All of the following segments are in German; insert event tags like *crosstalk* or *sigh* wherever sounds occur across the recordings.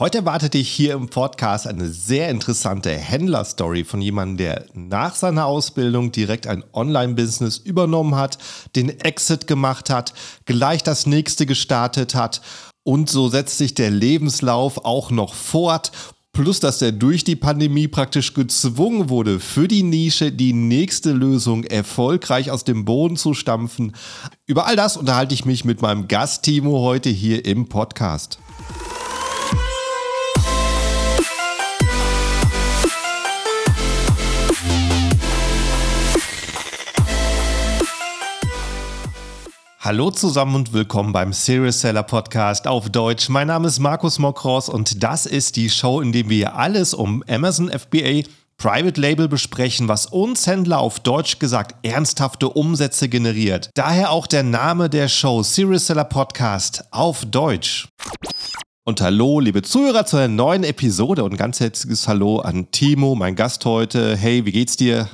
Heute erwartet dich hier im Podcast eine sehr interessante Händlerstory von jemandem, der nach seiner Ausbildung direkt ein Online-Business übernommen hat, den Exit gemacht hat, gleich das nächste gestartet hat und so setzt sich der Lebenslauf auch noch fort. Plus, dass er durch die Pandemie praktisch gezwungen wurde, für die Nische die nächste Lösung erfolgreich aus dem Boden zu stampfen. Über all das unterhalte ich mich mit meinem Gast Timo heute hier im Podcast. Hallo zusammen und willkommen beim Serious Seller Podcast auf Deutsch. Mein Name ist Markus Mokros und das ist die Show, in der wir alles um Amazon FBA Private Label besprechen, was uns Händler auf Deutsch gesagt ernsthafte Umsätze generiert. Daher auch der Name der Show Serious Seller Podcast auf Deutsch. Und hallo, liebe Zuhörer, zu einer neuen Episode und ganz herzliches Hallo an Timo, mein Gast heute. Hey, wie geht's dir?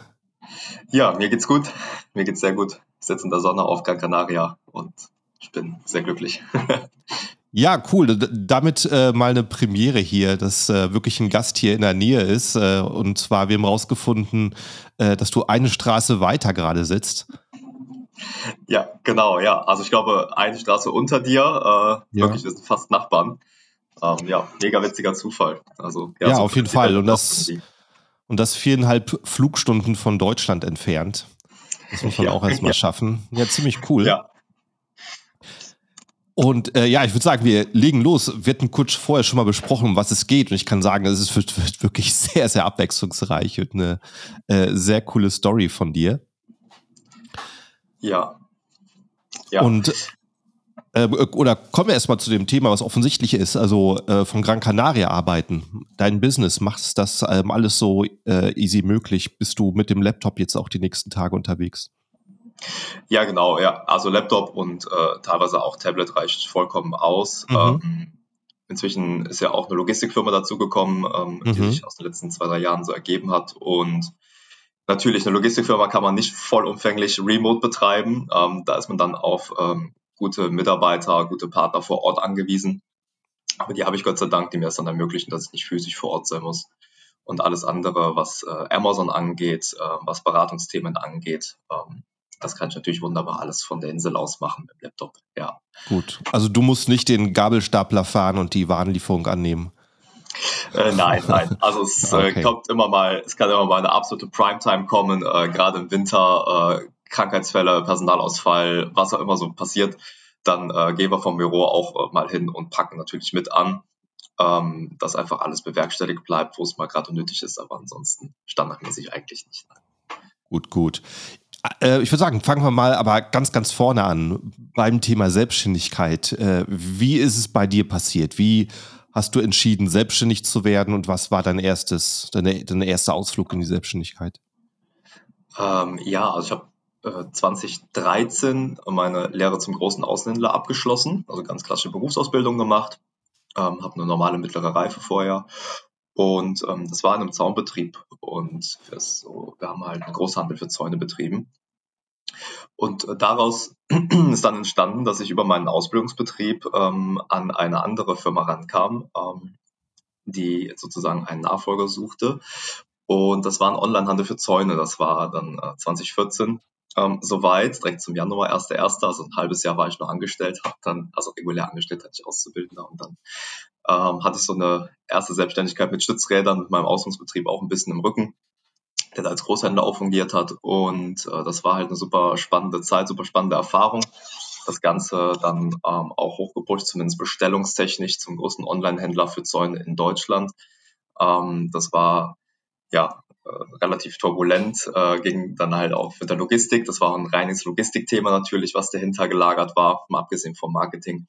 Ja, mir geht's gut. Mir geht's sehr gut sitze in der Sonne auf Gran Canaria und ich bin sehr glücklich. *laughs* Ja, cool. damit äh, mal eine Premiere hier, dass äh, wirklich ein Gast hier in der Nähe ist. Äh, und zwar, wir haben rausgefunden, äh, dass du eine Straße weiter gerade sitzt. Ja, genau, ja. Also ich glaube, eine Straße unter dir, äh, ja. wirklich, wir sind fast Nachbarn. Ähm, ja, mega witziger Zufall. Also, ja, ja so auf jeden Fall. Und das, und das viereinhalb Flugstunden von Deutschland entfernt. Das muss man ja. auch erstmal ja. schaffen. Ja, ziemlich cool. Ja. Und äh, ja, ich würde sagen, wir legen los. Wir hatten kurz vorher schon mal besprochen, um was es geht. Und ich kann sagen, es wird, wird wirklich *laughs* sehr, sehr abwechslungsreich und eine äh, sehr coole Story von dir. Ja. ja. Und äh, oder kommen wir erstmal zu dem Thema, was offensichtlich ist. Also äh, von Gran Canaria arbeiten. Dein Business, machst das ähm, alles so äh, easy möglich? Bist du mit dem Laptop jetzt auch die nächsten Tage unterwegs? Ja, genau, ja. Also Laptop und äh, teilweise auch Tablet reicht vollkommen aus. Mhm. Ähm, inzwischen ist ja auch eine Logistikfirma dazugekommen, ähm, mhm. die sich aus den letzten zwei, drei Jahren so ergeben hat. Und natürlich, eine Logistikfirma kann man nicht vollumfänglich remote betreiben. Ähm, da ist man dann auf ähm, gute Mitarbeiter, gute Partner vor Ort angewiesen. Aber die habe ich Gott sei Dank, die mir es dann ermöglichen, dass ich nicht physisch vor Ort sein muss. Und alles andere, was äh, Amazon angeht, äh, was Beratungsthemen angeht, ähm, das kann ich natürlich wunderbar alles von der Insel aus machen mit dem Laptop. Ja. Gut. Also du musst nicht den Gabelstapler fahren und die Warenlieferung annehmen. Äh, nein, nein. Also es äh, *laughs* okay. kommt immer mal, es kann immer mal eine absolute Primetime kommen, äh, gerade im Winter, äh, Krankheitsfälle, Personalausfall, was auch immer so passiert, dann äh, gehen wir vom Büro auch äh, mal hin und packen natürlich mit an, ähm, dass einfach alles bewerkstelligt bleibt, wo es mal gerade nötig ist, aber ansonsten standardmäßig eigentlich nicht. Gut, gut. Äh, ich würde sagen, fangen wir mal aber ganz, ganz vorne an beim Thema Selbstständigkeit. Äh, wie ist es bei dir passiert? Wie hast du entschieden, selbstständig zu werden und was war dein erstes, deine, dein erster Ausflug in die Selbstständigkeit? Ähm, ja, also ich habe 2013 meine Lehre zum großen Außenhändler abgeschlossen, also ganz klassische Berufsausbildung gemacht, ähm, habe eine normale mittlere Reife vorher und ähm, das war in einem Zaunbetrieb und so, wir haben halt einen Großhandel für Zäune betrieben. Und äh, daraus *clears throat* ist dann entstanden, dass ich über meinen Ausbildungsbetrieb ähm, an eine andere Firma rankam, ähm, die sozusagen einen Nachfolger suchte. Und das war ein Onlinehandel für Zäune. Das war dann äh, 2014 ähm, soweit, direkt zum Januar, 1.1., also ein halbes Jahr war ich noch angestellt, habe dann, also regulär angestellt hatte ich Auszubildender und dann ähm, hatte ich so eine erste Selbstständigkeit mit Stützrädern, mit meinem Ausbildungsbetrieb auch ein bisschen im Rücken, der da als Großhändler auch fungiert hat und äh, das war halt eine super spannende Zeit, super spannende Erfahrung. Das Ganze dann ähm, auch hochgepusht, zumindest bestellungstechnisch zum großen Online-Händler für Zäune in Deutschland. Ähm, das war ja relativ turbulent, äh, ging dann halt auch mit der Logistik. Das war ein reines Logistikthema natürlich, was dahinter gelagert war, mal abgesehen vom Marketing.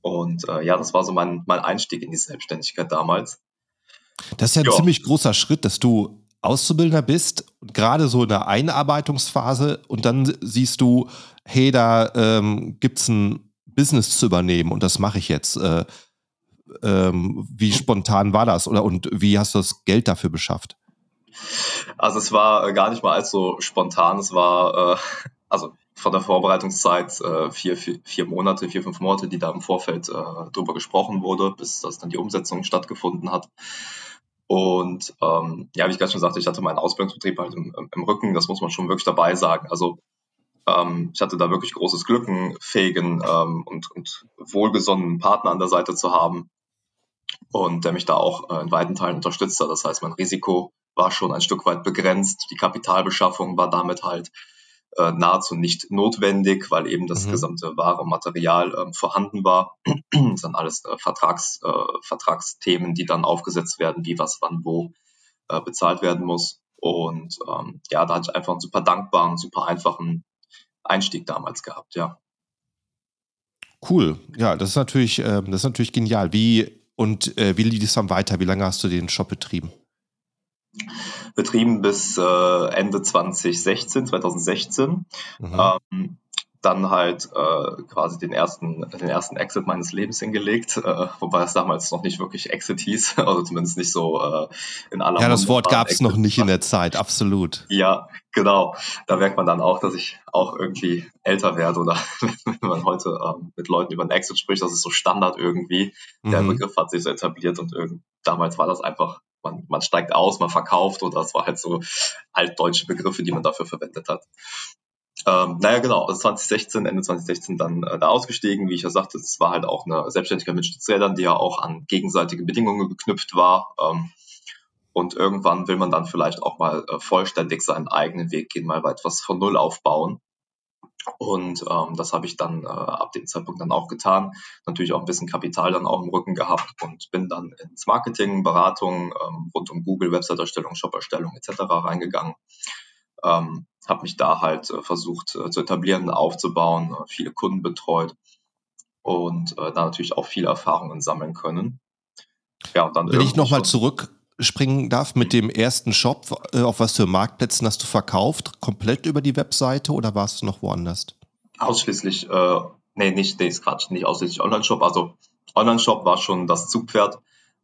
Und äh, ja, das war so mein, mein Einstieg in die Selbstständigkeit damals. Das ist ja ein ja. ziemlich großer Schritt, dass du Auszubildender bist und gerade so in der Einarbeitungsphase und dann siehst du, hey, da ähm, gibt es ein Business zu übernehmen und das mache ich jetzt. Äh, ähm, wie spontan war das oder und wie hast du das Geld dafür beschafft? Also es war äh, gar nicht mal allzu spontan. Es war, äh, also von der Vorbereitungszeit äh, vier, vier, vier Monate, vier, fünf Monate, die da im Vorfeld äh, drüber gesprochen wurde, bis das dann die Umsetzung stattgefunden hat. Und ähm, ja, wie ich gerade schon sagte, ich hatte meinen Ausbildungsbetrieb halt im, im Rücken, das muss man schon wirklich dabei sagen. Also ähm, ich hatte da wirklich großes Glück, einen fähigen ähm, und, und wohlgesonnenen Partner an der Seite zu haben und der mich da auch äh, in weiten Teilen unterstützt hat. Das heißt, mein Risiko war schon ein Stück weit begrenzt. Die Kapitalbeschaffung war damit halt äh, nahezu nicht notwendig, weil eben das mhm. gesamte wahre Material äh, vorhanden war. das sind alles äh, Vertrags, äh, Vertragsthemen, die dann aufgesetzt werden, wie was wann wo äh, bezahlt werden muss. Und ähm, ja, da hatte ich einfach einen super dankbaren, super einfachen Einstieg damals gehabt, ja. Cool, ja, das ist natürlich, äh, das ist natürlich genial. Wie und äh, wie lief es dann weiter? Wie lange hast du den Shop betrieben? Betrieben bis äh, Ende 2016, 2016. Mhm. Ähm, dann halt äh, quasi den ersten, den ersten Exit meines Lebens hingelegt, äh, wobei es damals noch nicht wirklich Exit hieß, *laughs* also zumindest nicht so äh, in aller Ja, das Wort gab es noch nicht in der Zeit, absolut. Ja, genau. Da merkt man dann auch, dass ich auch irgendwie älter werde oder *laughs* wenn man heute ähm, mit Leuten über einen Exit spricht, das ist so Standard irgendwie. Der mhm. Begriff hat sich so etabliert und irgend, damals war das einfach man, man steigt aus, man verkauft oder das war halt so altdeutsche Begriffe, die man dafür verwendet hat. Ähm, naja, genau, also 2016, Ende 2016 dann äh, da ausgestiegen. Wie ich ja sagte, es war halt auch eine Selbstständigkeit mit Stützrädern, die ja auch an gegenseitige Bedingungen geknüpft war. Ähm, und irgendwann will man dann vielleicht auch mal äh, vollständig seinen eigenen Weg gehen, mal etwas von Null aufbauen. Und ähm, das habe ich dann äh, ab dem Zeitpunkt dann auch getan. Natürlich auch ein bisschen Kapital dann auch im Rücken gehabt und bin dann ins Marketing, Beratung ähm, rund um Google, Website-Erstellung, Shop-Erstellung etc. reingegangen ähm, habe mich da halt äh, versucht äh, zu etablieren, aufzubauen, äh, viele Kunden betreut und äh, da natürlich auch viele Erfahrungen sammeln können. Ja, und dann Wenn ich nochmal zurückspringen darf mit dem ersten Shop, äh, auf was für Marktplätzen hast du verkauft? Komplett über die Webseite oder warst du noch woanders? Ausschließlich, äh, nee, nicht, nee, ist Quatsch, nicht ausschließlich Online-Shop. Also Online-Shop war schon das Zugpferd.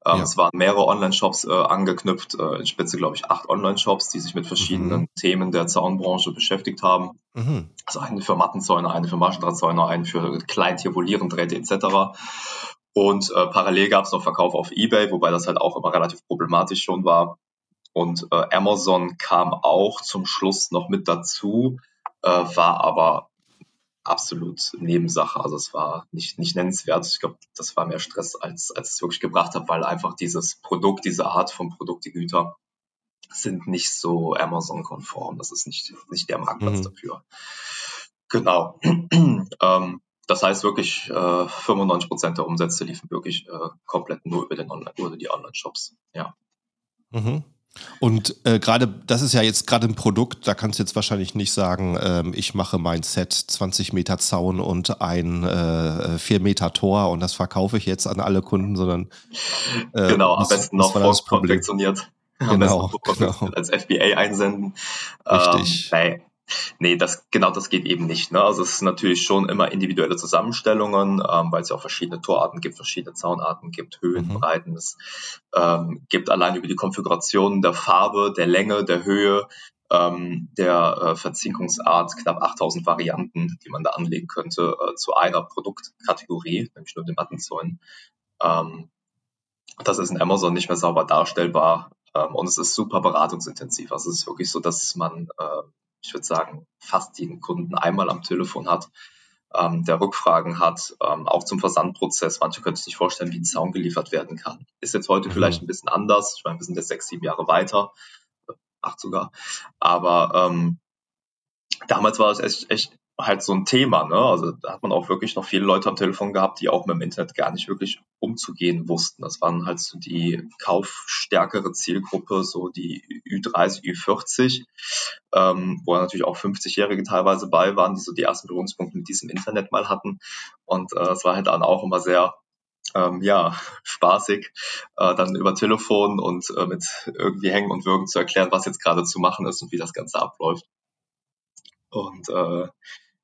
Ähm, ja. Es waren mehrere Online-Shops äh, angeknüpft, äh, in Spitze glaube ich acht Online-Shops, die sich mit verschiedenen mhm. Themen der Zaunbranche beschäftigt haben. Mhm. Also eine für Mattenzäune, eine für Maschendrahtzäune, eine für Kleintiervolierendrähte etc. Und äh, parallel gab es noch Verkauf auf Ebay, wobei das halt auch immer relativ problematisch schon war. Und äh, Amazon kam auch zum Schluss noch mit dazu, äh, war aber absolut Nebensache. Also es war nicht, nicht nennenswert. Ich glaube, das war mehr Stress, als, als es wirklich gebracht hat, weil einfach dieses Produkt, diese Art von Produkt, die Güter sind nicht so Amazon-konform. Das ist nicht, nicht der Marktplatz mhm. dafür. Genau. *clears throat* ähm, das heißt wirklich, äh, 95 Prozent der Umsätze liefen wirklich äh, komplett nur über, den Online, über die Online-Shops. Ja. Mhm. Und äh, gerade, das ist ja jetzt gerade ein Produkt, da kannst du jetzt wahrscheinlich nicht sagen, ähm, ich mache mein Set 20 Meter Zaun und ein äh, 4 Meter Tor und das verkaufe ich jetzt an alle Kunden, sondern äh, genau, am besten noch vorkonfektioniert. Genau, genau. als FBA einsenden. Richtig. Ähm, Nee, das, genau das geht eben nicht. Ne? Also es ist natürlich schon immer individuelle Zusammenstellungen, ähm, weil es ja auch verschiedene Torarten gibt, verschiedene Zaunarten gibt, Höhen, mhm. Breiten. Es ähm, gibt allein über die Konfiguration der Farbe, der Länge, der Höhe, ähm, der äh, Verzinkungsart knapp 8000 Varianten, die man da anlegen könnte äh, zu einer Produktkategorie, nämlich nur den Mattenzäunen. Ähm, das ist in Amazon nicht mehr sauber darstellbar ähm, und es ist super beratungsintensiv. Also es ist wirklich so, dass man äh, ich würde sagen, fast jeden Kunden einmal am Telefon hat, ähm, der Rückfragen hat, ähm, auch zum Versandprozess. Manche können sich nicht vorstellen, wie ein Zaun geliefert werden kann. Ist jetzt heute mhm. vielleicht ein bisschen anders. Ich meine, wir sind jetzt sechs, sieben Jahre weiter, acht sogar. Aber ähm, damals war es echt, echt halt so ein Thema. Ne? Also da hat man auch wirklich noch viele Leute am Telefon gehabt, die auch mit dem Internet gar nicht wirklich umzugehen wussten. Das waren halt so die kaufstärkere Zielgruppe, so die Ü30, Ü40, ähm, wo natürlich auch 50-Jährige teilweise bei waren, die so die ersten Berührungspunkte mit diesem Internet mal hatten. Und äh, es war halt dann auch immer sehr ähm, ja, spaßig, äh, dann über Telefon und äh, mit irgendwie Hängen und Würgen zu erklären, was jetzt gerade zu machen ist und wie das Ganze abläuft. Und äh,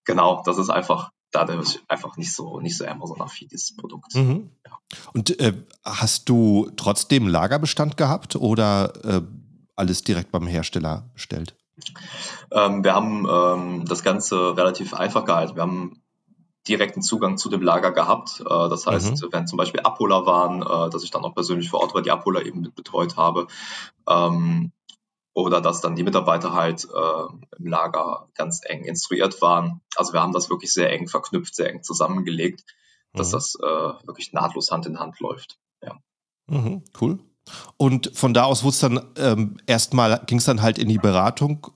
genau, das ist einfach dadurch einfach nicht so, nicht so Amazon-affin, dieses Produkt. Mhm. Ja. Und äh, hast du trotzdem Lagerbestand gehabt oder äh, alles direkt beim Hersteller bestellt? Ähm, wir haben ähm, das Ganze relativ einfach gehalten. Wir haben direkten Zugang zu dem Lager gehabt. Äh, das heißt, mhm. wenn zum Beispiel Abholer waren, äh, dass ich dann auch persönlich vor Ort war, die Abholer eben mit betreut habe. Ähm, oder dass dann die Mitarbeiter halt äh, im Lager ganz eng instruiert waren. Also wir haben das wirklich sehr eng verknüpft, sehr eng zusammengelegt, dass mhm. das äh, wirklich nahtlos Hand in Hand läuft. Ja. Mhm, cool. Und von da aus wurde dann ähm, erstmal, ging es dann halt in die Beratung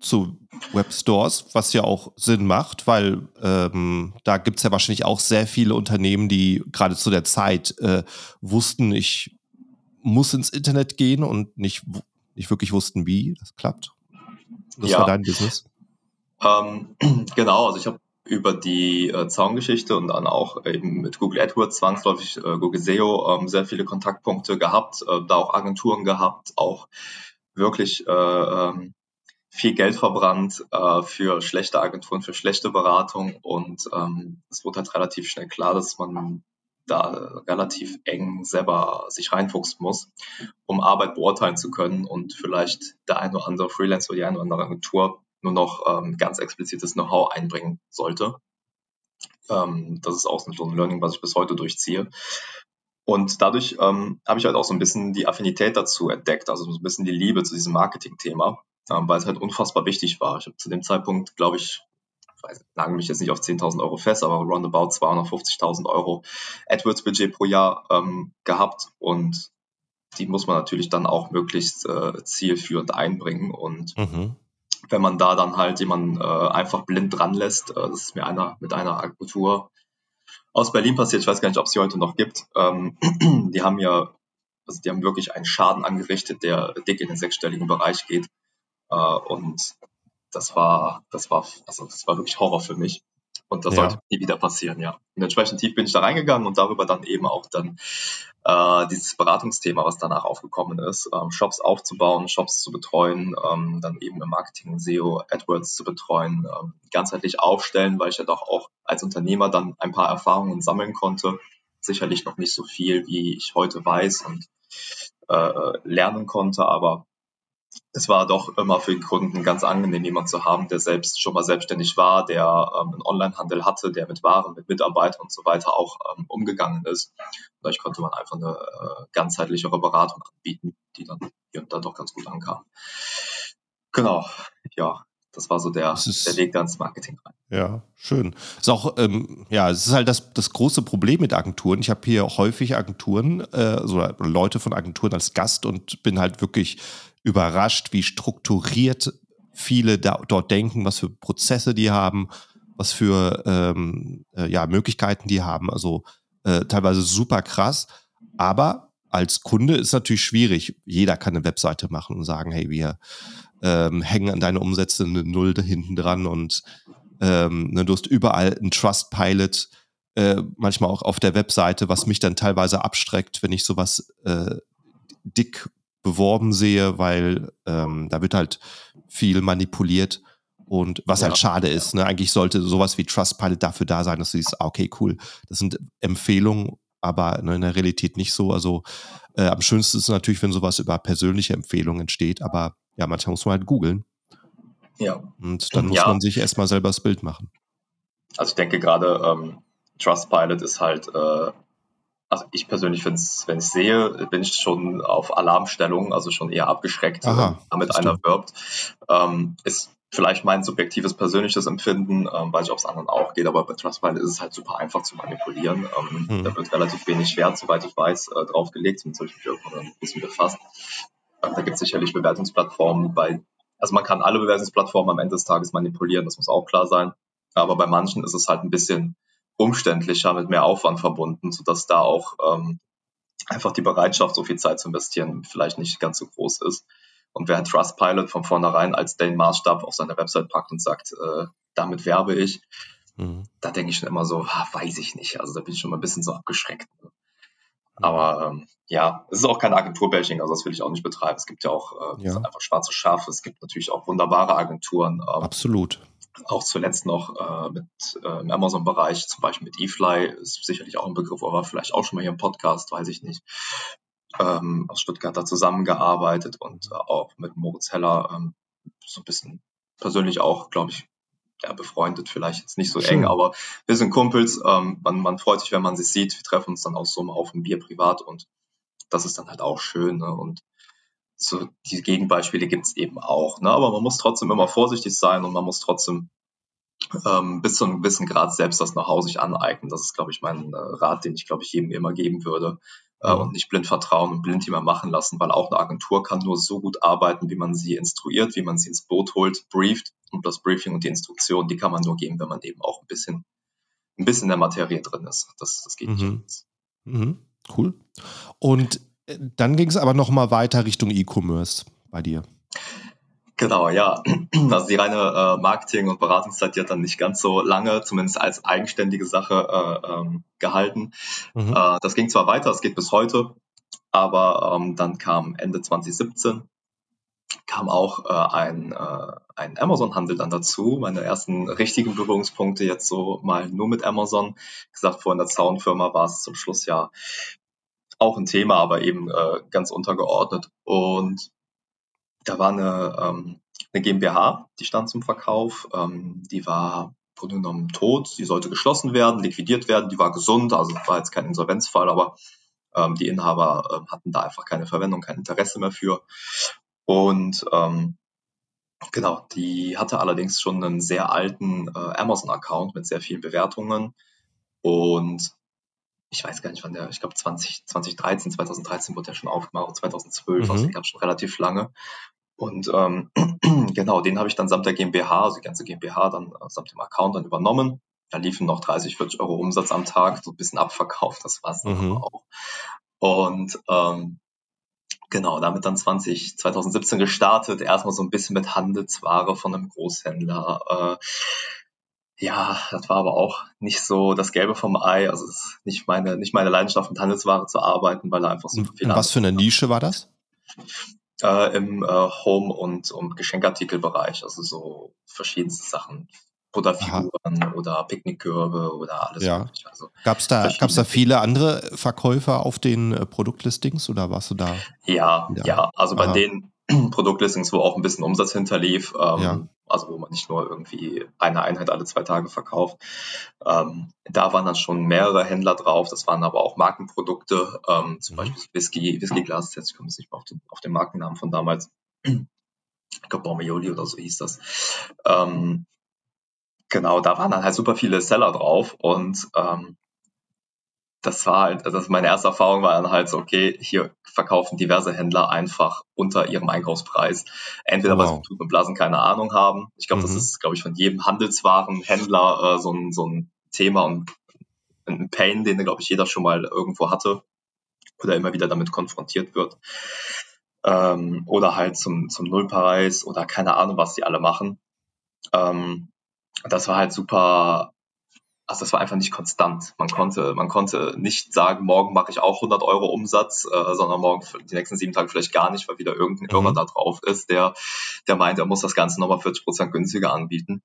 zu Webstores, was ja auch Sinn macht, weil ähm, da gibt es ja wahrscheinlich auch sehr viele Unternehmen, die gerade zu der Zeit äh, wussten, ich muss ins Internet gehen und nicht, nicht wirklich wussten, wie das klappt. Das ja. war dein Business. Ähm, *clears throat* genau, also ich habe über die äh, Zaungeschichte und dann auch eben mit Google AdWords zwangsläufig äh, Google SEO ähm, sehr viele Kontaktpunkte gehabt, äh, da auch Agenturen gehabt, auch wirklich äh, ähm, viel Geld verbrannt äh, für schlechte Agenturen, für schlechte Beratung und ähm, es wurde halt relativ schnell klar, dass man da relativ eng selber sich reinfuchsen muss, um Arbeit beurteilen zu können und vielleicht der ein oder andere Freelancer oder die eine oder andere Agentur nur noch ähm, ganz explizites Know-how einbringen sollte. Ähm, das ist auch so ein Learning, was ich bis heute durchziehe. Und dadurch ähm, habe ich halt auch so ein bisschen die Affinität dazu entdeckt, also so ein bisschen die Liebe zu diesem Marketing-Thema ähm, weil es halt unfassbar wichtig war. Ich habe zu dem Zeitpunkt, glaube ich, weiß, nagel mich jetzt nicht auf 10.000 Euro fest, aber roundabout 250.000 Euro AdWords-Budget pro Jahr ähm, gehabt. Und die muss man natürlich dann auch möglichst äh, zielführend einbringen. Und mhm. wenn man da dann halt jemanden äh, einfach blind dran lässt, äh, das ist mir einer mit einer Agentur aus Berlin passiert, ich weiß gar nicht, ob es sie heute noch gibt, ähm, *clears throat* die haben ja, also die haben wirklich einen Schaden angerichtet, der dick in den sechsstelligen Bereich geht. Äh, und das war, das war, also das war wirklich Horror für mich. Und das ja. sollte nie wieder passieren, ja. Und entsprechend tief bin ich da reingegangen und darüber dann eben auch dann äh, dieses Beratungsthema, was danach aufgekommen ist, ähm, Shops aufzubauen, Shops zu betreuen, ähm, dann eben im Marketing, SEO, AdWords zu betreuen, ähm, ganzheitlich aufstellen, weil ich ja doch auch als Unternehmer dann ein paar Erfahrungen sammeln konnte. Sicherlich noch nicht so viel, wie ich heute weiß und äh, lernen konnte, aber es war doch immer für den Kunden ganz angenehm, jemanden zu haben, der selbst schon mal selbstständig war, der ähm, einen Onlinehandel hatte, der mit Waren, mit Mitarbeitern und so weiter auch ähm, umgegangen ist. Dadurch konnte man einfach eine äh, ganzheitlichere Beratung anbieten, die dann hier und da doch ganz gut ankam. Genau, ja, das war so der, ist, der Weg da ins Marketing rein. Ja, schön. Ist auch, ähm, ja, es ist halt das, das große Problem mit Agenturen. Ich habe hier häufig Agenturen, äh, so Leute von Agenturen als Gast und bin halt wirklich überrascht, wie strukturiert viele da, dort denken, was für Prozesse die haben, was für ähm, äh, ja, Möglichkeiten die haben. Also äh, teilweise super krass. Aber als Kunde ist natürlich schwierig. Jeder kann eine Webseite machen und sagen, hey, wir ähm, hängen an deine Umsätze eine Null da hinten dran und ähm, ne, du hast überall ein Trustpilot, äh, manchmal auch auf der Webseite, was mich dann teilweise abstreckt, wenn ich sowas äh, dick beworben sehe, weil ähm, da wird halt viel manipuliert und was halt ja. halt schade ist. Ne? Eigentlich sollte sowas wie Trustpilot dafür da sein, dass du siehst, ah, okay, cool, das sind Empfehlungen, aber ne, in der Realität nicht so. Also äh, am schönsten ist natürlich, wenn sowas über persönliche Empfehlungen entsteht, aber ja, manchmal muss man halt googeln. Ja. Und dann muss ja. man sich erstmal selber das Bild machen. Also ich denke gerade, ähm, Trustpilot ist halt äh, also ich persönlich finde es, wenn ich sehe, bin ich schon auf Alarmstellung, also schon eher abgeschreckt, Aha, wenn damit einer wirbt. Ähm, ist vielleicht mein subjektives persönliches Empfinden, ähm, weiß ich, ob es anderen auch geht, aber bei Trustpilot ist es halt super einfach zu manipulieren. Ähm, mhm. Da wird relativ wenig Wert, soweit ich weiß, äh, draufgelegt, mit solchen Firmen ein bisschen befasst. Ähm, da gibt es sicherlich Bewertungsplattformen, bei, also man kann alle Bewertungsplattformen am Ende des Tages manipulieren, das muss auch klar sein. Aber bei manchen ist es halt ein bisschen umständlicher, mit mehr Aufwand verbunden, sodass da auch ähm, einfach die Bereitschaft, so viel Zeit zu investieren, vielleicht nicht ganz so groß ist. Und wer Trustpilot von vornherein als den Maßstab auf seine Website packt und sagt, äh, damit werbe ich, mhm. da denke ich schon immer so, ha, weiß ich nicht. Also da bin ich schon mal ein bisschen so abgeschreckt. Ne? Mhm. Aber ähm, ja, es ist auch kein Agenturbashing, also das will ich auch nicht betreiben. Es gibt ja auch äh, ja. einfach schwarze Schafe, es gibt natürlich auch wunderbare Agenturen. Ähm, Absolut auch zuletzt noch äh, mit äh, im Amazon-Bereich, zum Beispiel mit eFly, ist sicherlich auch ein Begriff, aber vielleicht auch schon mal hier im Podcast, weiß ich nicht. Ähm, aus Stuttgart da zusammengearbeitet und äh, auch mit Moritz Heller ähm, so ein bisschen persönlich auch, glaube ich, ja, befreundet, vielleicht jetzt nicht so eng, aber wir sind Kumpels. Ähm, man, man freut sich, wenn man sich sieht. Wir treffen uns dann auch so mal auf ein Bier privat und das ist dann halt auch schön. Ne? Und so die Gegenbeispiele gibt's eben auch. Ne? Aber man muss trotzdem immer vorsichtig sein und man muss trotzdem ähm, bis zu einem gewissen Grad selbst das Know-how sich aneignen. Das ist, glaube ich, mein äh, Rat, den ich, glaube ich, jedem immer geben würde. Äh, mhm. Und nicht blind vertrauen und blind immer machen lassen, weil auch eine Agentur kann nur so gut arbeiten, wie man sie instruiert, wie man sie ins Boot holt, brieft. Und das Briefing und die Instruktion, die kann man nur geben, wenn man eben auch ein bisschen, ein bisschen in der Materie drin ist. Das, das geht mhm. nicht. Mhm. Cool. Und dann ging es aber noch mal weiter Richtung E-Commerce bei dir. Genau, ja. *clears throat* Also die reine äh, Marketing- und Beratungszeit, die hat dann nicht ganz so lange, zumindest als eigenständige Sache äh, ähm, gehalten. Mhm. Äh, das ging zwar weiter, es geht bis heute, aber ähm, dann kam Ende 2017 kam auch äh, ein, äh, ein Amazon-Handel dann dazu. Meine ersten richtigen Berührungspunkte jetzt so mal nur mit Amazon. Wie gesagt, vor in der Zaunfirma war es zum Schluss ja auch ein Thema, aber eben äh, ganz untergeordnet. Und da war eine, ähm, eine GmbH, die stand zum Verkauf. Ähm, die war Grunde genommen tot. Die sollte geschlossen werden, liquidiert werden. Die war gesund, also war jetzt kein Insolvenzfall, aber ähm, die Inhaber äh, hatten da einfach keine Verwendung, kein Interesse mehr für. Und ähm, genau, die hatte allerdings schon einen sehr alten äh, Amazon-Account mit sehr vielen Bewertungen. Und ich weiß gar nicht, wann der, ich glaube 20, 2013, 2013 wurde der schon aufgemacht, 2012, mhm. also den gab es schon relativ lange. Und ähm, *clears throat* genau, den habe ich dann samt der GmbH, also die ganze GmbH, dann äh, samt dem Account dann übernommen. Da liefen noch 30, 40 Euro Umsatz am Tag, so ein bisschen abverkauft, das war es dann mhm. auch. Und ähm, genau, damit dann 20, 2017 gestartet, erstmal so ein bisschen mit Handelsware von einem Großhändler. Äh, ja, das war aber auch nicht so das Gelbe vom Ei. Also es ist nicht meine, nicht meine Leidenschaft, mit Handelsware zu arbeiten, weil da einfach so viel. In was für eine Nische war das? Äh, Im äh, Home- und, und Geschenkartikelbereich, also so verschiedenste Sachen. Butterfiguren Aha. oder Picknickkörbe oder alles ja. mögliche. Also Gab es da, gab's da viele andere Verkäufer auf den äh, Produktlistings oder warst du da? Ja, ja, ja. also Aha. bei den *clears throat* Produktlistings, wo auch ein bisschen Umsatz hinterlief, ähm, ja. Also wo man nicht nur irgendwie eine Einheit alle zwei Tage verkauft. Ähm, da waren dann schon mehrere Händler drauf, das waren aber auch Markenprodukte, ähm, zum mhm. Beispiel Whisky, Whisky-Glas, ich komme jetzt nicht mehr auf den, auf den Markennamen von damals. Ich glaube, Bormioli oder so hieß das. Ähm, genau, da waren dann halt super viele Seller drauf und ähm, das war halt, also meine erste Erfahrung war dann halt so, okay, hier verkaufen diverse Händler einfach unter ihrem Einkaufspreis. Entweder wow. weil sie Tut und Blasen keine Ahnung haben. Ich glaube, mhm. das ist, glaube ich, von jedem Handelswarenhändler äh, so, ein, so ein Thema und ein Pain, den, glaube ich, jeder schon mal irgendwo hatte oder immer wieder damit konfrontiert wird. Ähm, oder halt zum, zum Nullpreis oder keine Ahnung, was die alle machen. Ähm, das war halt super also das war einfach nicht konstant. Man konnte, man konnte nicht sagen, morgen mache ich auch 100 Euro Umsatz, äh, sondern morgen die nächsten sieben Tage vielleicht gar nicht, weil wieder irgendein mhm. Irrer da drauf ist, der, der meint, er muss das Ganze nochmal 40 Prozent günstiger anbieten.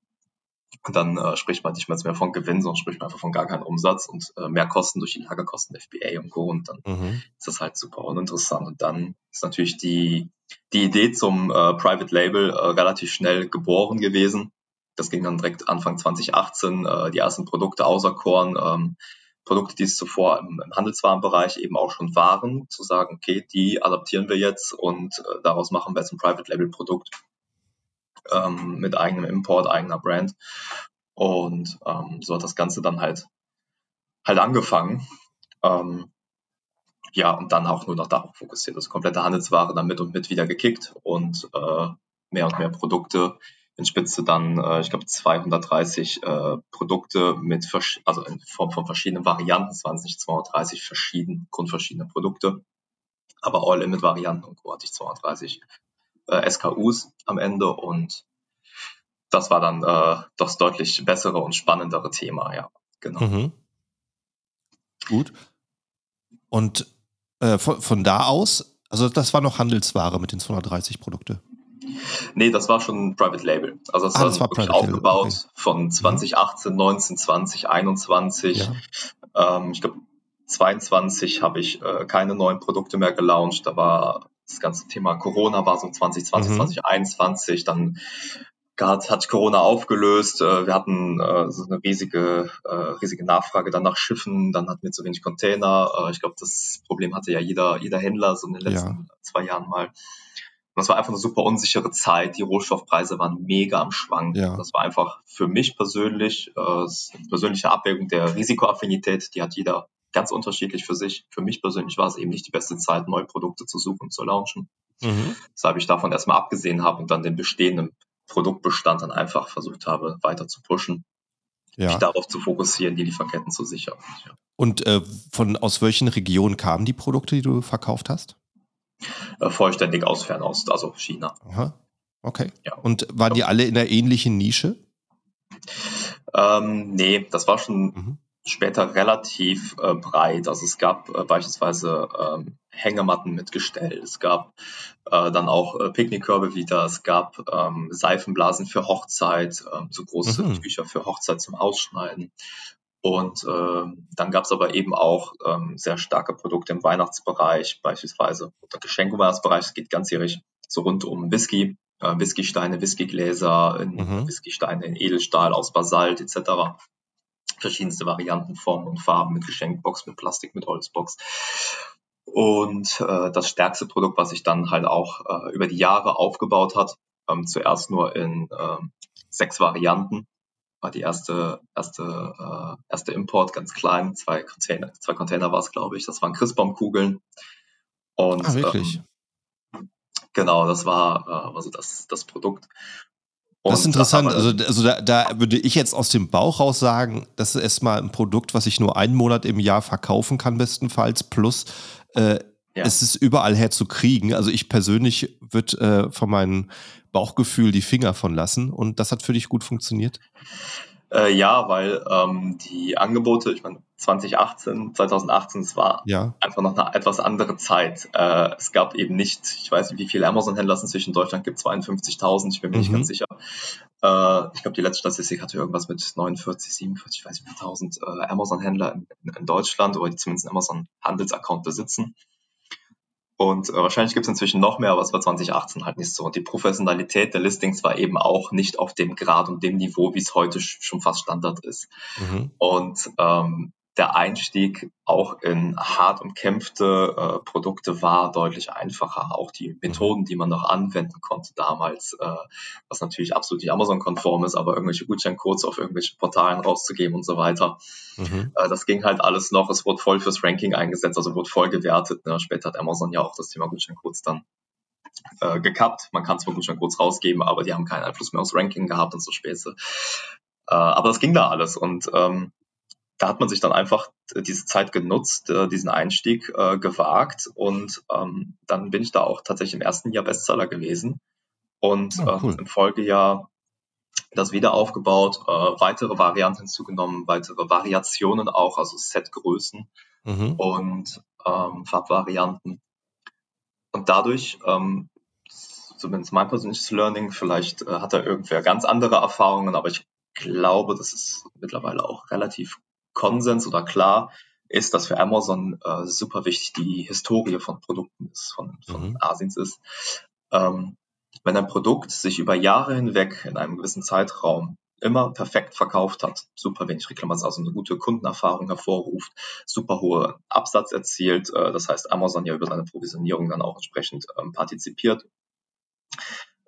Und dann äh, spricht man nicht mehr von Gewinn, sondern spricht man einfach von gar keinen Umsatz und äh, mehr Kosten durch die Lagerkosten, FBA und Co. Und dann mhm. ist das halt super uninteressant. Und dann ist natürlich die, die Idee zum äh, Private Label äh, relativ schnell geboren gewesen das ging dann direkt Anfang 2018, äh, die ersten Produkte außer Korn, ähm, Produkte, die es zuvor im, im, Handelswarenbereich eben auch schon waren, zu sagen, okay, die adaptieren wir jetzt und äh, daraus machen wir jetzt ein Private Label Produkt ähm, mit eigenem Import, eigener Brand. Und ähm, so hat das Ganze dann halt halt angefangen. Ähm, ja, und dann auch nur noch darauf fokussiert. Das also komplette Handelsware dann mit und mit wieder gekickt und äh, mehr und mehr Produkte in Spitze dann, äh, ich glaube, 230 äh, Produkte mit, also in Form von verschiedenen Varianten. Es waren nicht 230 verschiedene, grundverschiedene Produkte, aber All-Limit-Varianten und Co. hatte ich 230 äh, SKUs am Ende und das war dann äh, das deutlich bessere und spannendere Thema, ja, genau. Mhm. Gut. Und äh, von, von da aus, also das war noch Handelsware mit den 230 Produkte. Nee, das war schon Private Label. Also das, ah, das war wirklich aufgebaut okay. von 2018, 19, 20, 21. Ja. Ähm, ich glaube, 22 habe ich äh, keine neuen Produkte mehr gelauncht. Da war das ganze Thema Corona war so 2020, mhm. 2021, dann hat, hat Corona aufgelöst. Äh, wir hatten äh, so eine riesige, äh, riesige Nachfrage dann nach Schiffen, dann hatten wir zu wenig Container. Äh, ich glaube, das Problem hatte ja jeder, jeder Händler so in den letzten ja. zwei Jahren mal. Und das war einfach eine super unsichere Zeit. Die Rohstoffpreise waren mega am Schwanken. Ja. Das war einfach für mich persönlich äh, eine persönliche Abwägung der Risikoaffinität. Die hat jeder ganz unterschiedlich für sich. Für mich persönlich war es eben nicht die beste Zeit, neue Produkte zu suchen und zu launchen. Mhm. Deshalb ich davon erstmal abgesehen habe und dann den bestehenden Produktbestand dann einfach versucht habe, weiter zu pushen. Ja. Mich darauf zu fokussieren, die Lieferketten zu sichern. Ja. Und äh, von aus welchen Regionen kamen die Produkte, die du verkauft hast? Äh, vollständig aus Fernost, also China. Aha. Okay. Ja. Und waren die alle in einer ähnlichen Nische? Ähm, nee, das war schon mhm später relativ äh, breit. Also es gab äh, beispielsweise ähm, Hängematten mit Gestell, es gab äh, dann auch äh, Picknickkörbe wieder, es gab ähm, Seifenblasen für Hochzeit, ähm, so große mhm. Tücher für Hochzeit zum Ausschneiden. Und äh, dann gab es aber eben auch ähm, sehr starke Produkte im Weihnachtsbereich, beispielsweise oder Geschenkweihnachtsbereich, es geht ganzjährig so rund um Whisky, äh, Whiskysteine, Whiskygläser, in, mhm. Whiskysteine in Edelstahl aus Basalt etc verschiedenste Varianten, Formen und Farben mit Geschenkbox, mit Plastik, mit Holzbox. Und äh, das stärkste Produkt, was sich dann halt auch äh, über die Jahre aufgebaut hat, ähm, zuerst nur in äh, sechs Varianten, war die erste, erste, äh, erste Import, ganz klein, zwei Container, zwei Container war es, glaube ich. Das waren Christbaumkugeln. Und ah, wirklich? Ähm, genau, das war äh, also das, das Produkt. Das ist interessant. Also, also da, da, würde ich jetzt aus dem Bauch raus sagen, das ist erstmal ein Produkt, was ich nur einen Monat im Jahr verkaufen kann, bestenfalls. Plus äh, ja. es ist überall her zu kriegen. Also ich persönlich würde äh, von meinem Bauchgefühl die Finger von lassen. Und das hat für dich gut funktioniert? Äh, ja, weil ähm, die Angebote, ich meine, 2018, 2018, es war ja. einfach noch eine etwas andere Zeit. Äh, es gab eben nicht, ich weiß nicht, wie viele Amazon-Händler es inzwischen in Deutschland gibt, 52.000, ich bin mir mhm. nicht ganz sicher. Äh, ich glaube, die letzte Statistik hatte irgendwas mit 49, 47, ich weiß nicht, 1000 äh, Amazon-Händler in, in, Deutschland oder die zumindest einen Amazon-Handelsaccount besitzen. Und äh, wahrscheinlich gibt es inzwischen noch mehr, aber es war 2018 halt nicht so. Und die Professionalität der Listings war eben auch nicht auf dem Grad und dem Niveau, wie es heute schon fast Standard ist. Mhm. Und ähm, der Einstieg auch in hart umkämpfte äh, Produkte war deutlich einfacher. Auch die Methoden, die man noch anwenden konnte damals, äh, was natürlich absolut nicht Amazon-konform ist, aber irgendwelche Gutscheincodes auf irgendwelchen Portalen rauszugeben und so weiter. Mhm. Äh, das ging halt alles noch. Es wurde voll fürs Ranking eingesetzt, also wurde voll gewertet. Ne? Später hat Amazon ja auch das Thema Gutscheincodes dann äh, gekappt. Man kann zwar Gutscheincodes rausgeben, aber die haben keinen Einfluss mehr aufs Ranking gehabt und so Späße. Äh, aber das ging da alles und ähm, da hat man sich dann einfach diese Zeit genutzt, äh, diesen Einstieg äh, gewagt und ähm, dann bin ich da auch tatsächlich im ersten Jahr Bestseller gewesen und oh, cool. ähm, im Folgejahr das wieder aufgebaut, äh, weitere Varianten hinzugenommen, weitere Variationen auch, also Setgrößen mhm. und ähm, Farbvarianten. Und dadurch, ähm, zumindest mein persönliches Learning, vielleicht äh, hat da irgendwer ganz andere Erfahrungen, aber ich glaube, das ist mittlerweile auch relativ Konsens oder klar ist, dass für Amazon äh, super wichtig die Historie von Produkten ist, von, von mhm. Asiens ist. Ähm, wenn ein Produkt sich über Jahre hinweg in einem gewissen Zeitraum immer perfekt verkauft hat, super wenig Reklamation, also eine gute Kundenerfahrung hervorruft, super hohe Absatz erzielt, äh, das heißt Amazon ja über seine Provisionierung dann auch entsprechend ähm, partizipiert,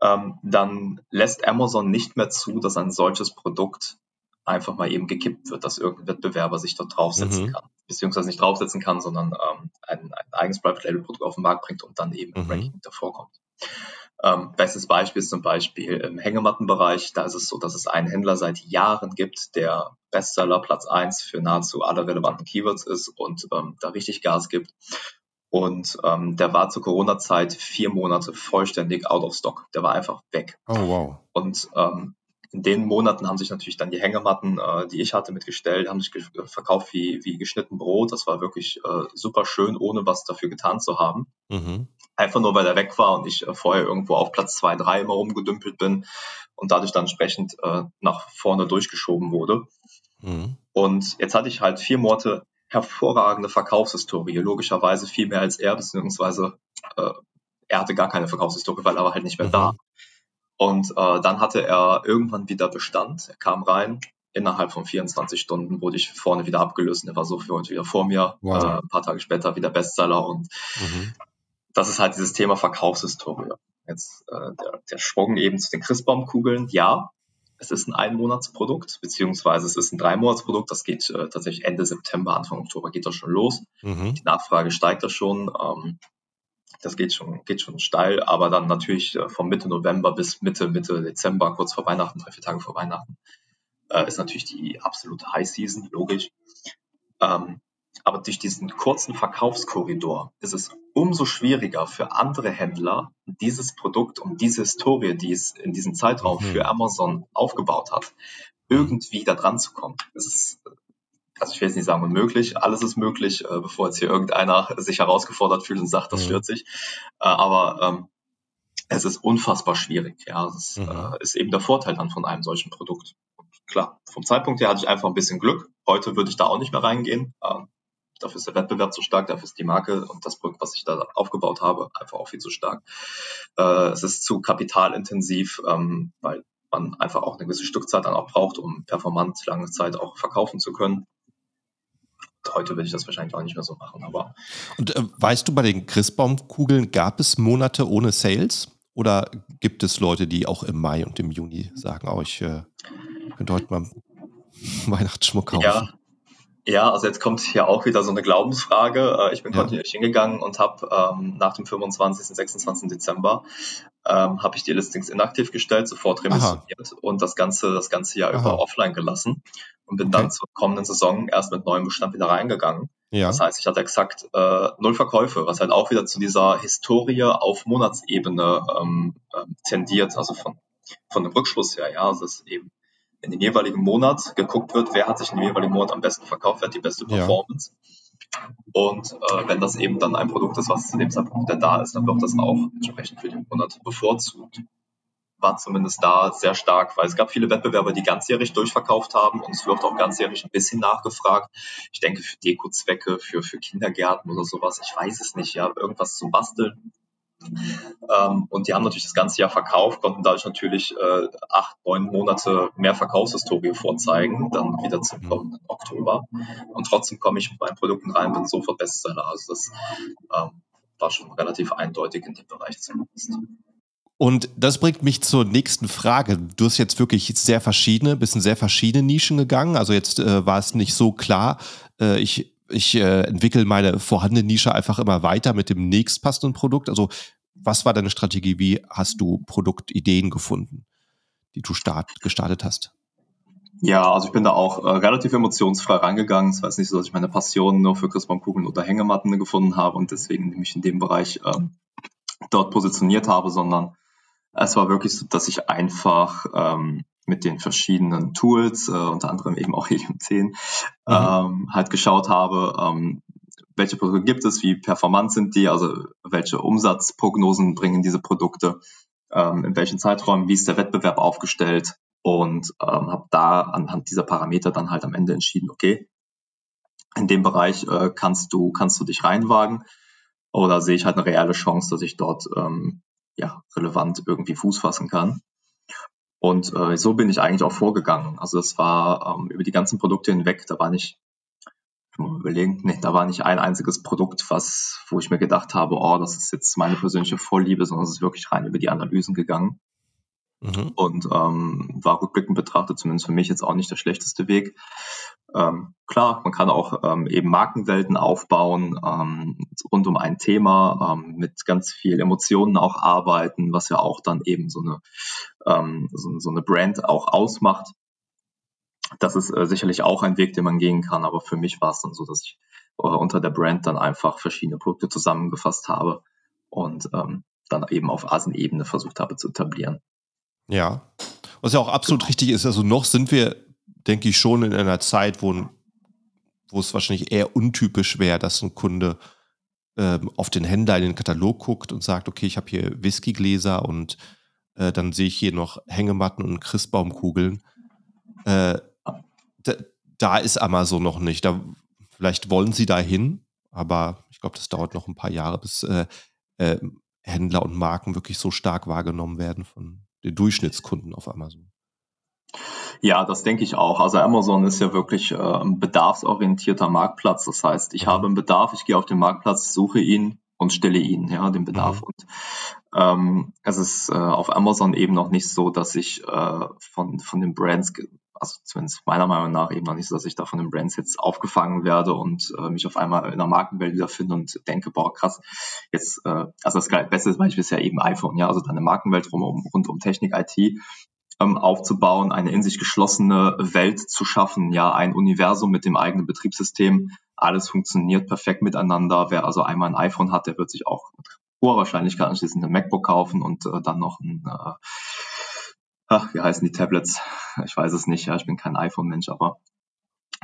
ähm, dann lässt Amazon nicht mehr zu, dass ein solches Produkt einfach mal eben gekippt wird, dass irgendein Wettbewerber sich dort draufsetzen mhm. kann. Beziehungsweise nicht draufsetzen kann, sondern ähm, ein, ein eigenes Private Label Produkt auf den Markt bringt und dann eben im mhm. Ranking davor kommt. Ähm, bestes Beispiel ist zum Beispiel im Hängemattenbereich. Da ist es so, dass es einen Händler seit Jahren gibt, der Bestseller Platz eins für nahezu alle relevanten Keywords ist und ähm, da richtig Gas gibt. Und ähm, der war zur Corona-Zeit vier Monate vollständig out of stock. Der war einfach weg. Oh, wow. Und ähm, in den Monaten haben sich natürlich dann die Hängematten, äh, die ich hatte, mitgestellt, haben sich verkauft wie, wie geschnitten Brot. Das war wirklich äh, super schön, ohne was dafür getan zu haben. Mhm. Einfach nur, weil er weg war und ich äh, vorher irgendwo auf Platz zwei, drei immer rumgedümpelt bin und dadurch dann entsprechend äh, nach vorne durchgeschoben wurde. Mhm. Und jetzt hatte ich halt vier Monate hervorragende Verkaufshistorie, logischerweise viel mehr als er, beziehungsweise äh, er hatte gar keine Verkaufshistorie, weil er war halt nicht mehr Mhm. da. Und äh, dann hatte er irgendwann wieder Bestand. Er kam rein. Innerhalb von 24 Stunden wurde ich vorne wieder abgelöst. und Er war sofort wieder vor mir. Wow. Äh, ein paar Tage später wieder Bestseller. Und Mhm. das ist halt dieses Thema Verkaufshistorie. Jetzt äh, der, der Sprung eben zu den Christbaumkugeln. Ja, es ist ein Einmonatsprodukt, beziehungsweise es ist ein Dreimonatsprodukt. Das geht äh, tatsächlich Ende September, Anfang Oktober geht das schon los. Mhm. Die Nachfrage steigt da schon. Ähm, das geht schon, geht schon steil, aber dann natürlich äh, von Mitte November bis Mitte, Mitte Dezember, kurz vor Weihnachten, drei, vier Tage vor Weihnachten, äh, ist natürlich die absolute High Season, logisch. Ähm, aber durch diesen kurzen Verkaufskorridor ist es umso schwieriger für andere Händler, dieses Produkt und diese Historie, die es in diesem Zeitraum Mhm. für Amazon aufgebaut hat, irgendwie da dran zu kommen. Es ist, also ich will jetzt nicht sagen unmöglich, alles ist möglich, äh, bevor jetzt hier irgendeiner sich herausgefordert fühlt und sagt, das Mhm. stört sich. Äh, aber ähm, es ist unfassbar schwierig. Ja, ist, Mhm. äh, ist eben der Vorteil dann von einem solchen Produkt. Und klar, vom Zeitpunkt her hatte ich einfach ein bisschen Glück. Heute würde ich da auch nicht mehr reingehen. Ähm, dafür ist der Wettbewerb zu stark, dafür ist die Marke und das Produkt, was ich da aufgebaut habe, einfach auch viel zu stark. Äh, es ist zu kapitalintensiv, ähm, weil man einfach auch eine gewisse Stückzahl dann auch braucht, um performant lange Zeit auch verkaufen zu können. Heute würde ich das wahrscheinlich auch nicht mehr so machen, aber Und äh, weißt du, bei den Christbaumkugeln gab es Monate ohne Sales? Oder gibt es Leute, die auch im Mai und im Juni sagen, oh, ich äh, könnte heute mal *laughs* Weihnachtsschmuck kaufen? Ja, ja, also jetzt kommt hier auch wieder so eine Glaubensfrage. Äh, Ich bin Ja. kontinuierlich hingegangen und habe ähm, nach dem 25., 26. Dezember ähm, habe ich die Listings inaktiv gestellt, sofort remissioniert und das ganze das ganze Jahr Aha. über offline gelassen und bin Okay. dann zur kommenden Saison erst mit neuem Bestand wieder reingegangen. Ja. Das heißt, ich hatte exakt äh, null Verkäufe, was halt auch wieder zu dieser Historie auf Monatsebene ähm, ähm, tendiert, also von, von dem Rückschluss her, ja, also dass eben in dem jeweiligen Monat geguckt wird, wer hat sich in dem jeweiligen Monat am besten verkauft, wer hat die beste Ja. Performance. Und äh, wenn das eben dann ein Produkt ist, was zu dem Zeitpunkt wieder da ist, dann wird das auch entsprechend für den Monat bevorzugt. War zumindest da sehr stark, weil es gab viele Wettbewerber, die ganzjährig durchverkauft haben und es wird auch ganzjährig ein bisschen nachgefragt. Ich denke für Dekozwecke, für, für Kindergärten oder sowas, ich weiß es nicht, ja, irgendwas zum Basteln. Ähm, und die haben natürlich das ganze Jahr verkauft, konnten dadurch natürlich äh, acht, neun Monate mehr Verkaufshistorie vorzeigen, dann wieder zum Mhm. kommenden Oktober. Und trotzdem komme ich mit meinen Produkten rein, bin sofort Bestseller. Also das ähm, war schon relativ eindeutig in dem Bereich zumindest. Und das bringt mich zur nächsten Frage. Du hast jetzt wirklich sehr verschiedene, bist in sehr verschiedene Nischen gegangen. Also jetzt äh, war es nicht so klar, äh, ich, ich äh, entwickle meine vorhandene Nische einfach immer weiter mit dem nächstpassenden Produkt. Also was war deine Strategie? Wie hast du Produktideen gefunden, die du start, gestartet hast? Ja, also ich bin da auch äh, relativ emotionsfrei rangegangen. Es war jetzt nicht so, dass ich meine Passion nur für Christbaumkugeln oder Hängematten gefunden habe und deswegen mich in dem Bereich ähm, dort positioniert habe, sondern es war wirklich so, dass ich einfach ähm, mit den verschiedenen Tools, äh, unter anderem eben auch Helium 10, ähm, halt geschaut habe, ähm, welche Produkte gibt es, wie performant sind die, also welche Umsatzprognosen bringen diese Produkte, ähm, in welchen Zeiträumen, wie ist der Wettbewerb aufgestellt und ähm, habe da anhand dieser Parameter dann halt am Ende entschieden, okay, in dem Bereich äh, kannst du kannst du dich reinwagen oder sehe ich halt eine reelle Chance, dass ich dort ähm, ja relevant irgendwie Fuß fassen kann. Und äh, so bin ich eigentlich auch vorgegangen. Also es war ähm, über die ganzen Produkte hinweg, da war nicht ich muss mal überlegen, *laughs* nee, da war nicht ein einziges Produkt, was, wo ich mir gedacht habe, oh, das ist jetzt meine persönliche Vorliebe, sondern es ist wirklich rein über die Analysen gegangen Mhm. und ähm, war rückblickend betrachtet zumindest für mich jetzt auch nicht der schlechteste Weg. Ähm, klar, man kann auch ähm, eben Markenwelten aufbauen ähm, rund um ein Thema, ähm, mit ganz viel Emotionen auch arbeiten, was ja auch dann eben so eine, ähm, so, so eine Brand auch ausmacht. Das ist äh, sicherlich auch ein Weg, den man gehen kann, aber für mich war es dann so, dass ich äh, unter der Brand dann einfach verschiedene Produkte zusammengefasst habe und ähm, dann eben auf Asenebene versucht habe zu etablieren. Ja. Was ja auch absolut richtig ist. Also noch sind wir, denke ich, schon in einer Zeit, wo, wo es wahrscheinlich eher untypisch wäre, dass ein Kunde ähm, auf den Händler in den Katalog guckt und sagt, okay, ich habe hier Whiskygläser und äh, dann sehe ich hier noch Hängematten und Christbaumkugeln. Äh, da, da ist Amazon noch nicht. Da, vielleicht wollen sie da hin, aber ich glaube, das dauert noch ein paar Jahre, bis äh, äh, Händler und Marken wirklich so stark wahrgenommen werden von den Durchschnittskunden auf Amazon. Ja, das denke ich auch. Also Amazon ist ja wirklich äh, ein bedarfsorientierter Marktplatz. Das heißt, ich habe einen Bedarf, ich gehe auf den Marktplatz, suche ihn und stelle ihn, ja, den Bedarf. Mhm. Und ähm, es ist äh, auf Amazon eben noch nicht so, dass ich äh, von, von den Brands also zumindest meiner Meinung nach eben noch nicht so, dass ich da von den Brands jetzt aufgefangen werde und äh, mich auf einmal in der Markenwelt wiederfinde und denke, boah, krass, jetzt, äh, also das beste Beispiel ist ja eben iPhone, ja, also deine Markenwelt rum, um, rund um Technik, IT ähm, aufzubauen, eine in sich geschlossene Welt zu schaffen, ja, ein Universum mit dem eigenen Betriebssystem, alles funktioniert perfekt miteinander. Wer also einmal ein iPhone hat, der wird sich auch mit hoher Wahrscheinlichkeit anschließend ein MacBook kaufen und äh, dann noch ein äh, ach, wie heißen die Tablets? Ich weiß es nicht, ja, ich bin kein iPhone-Mensch, aber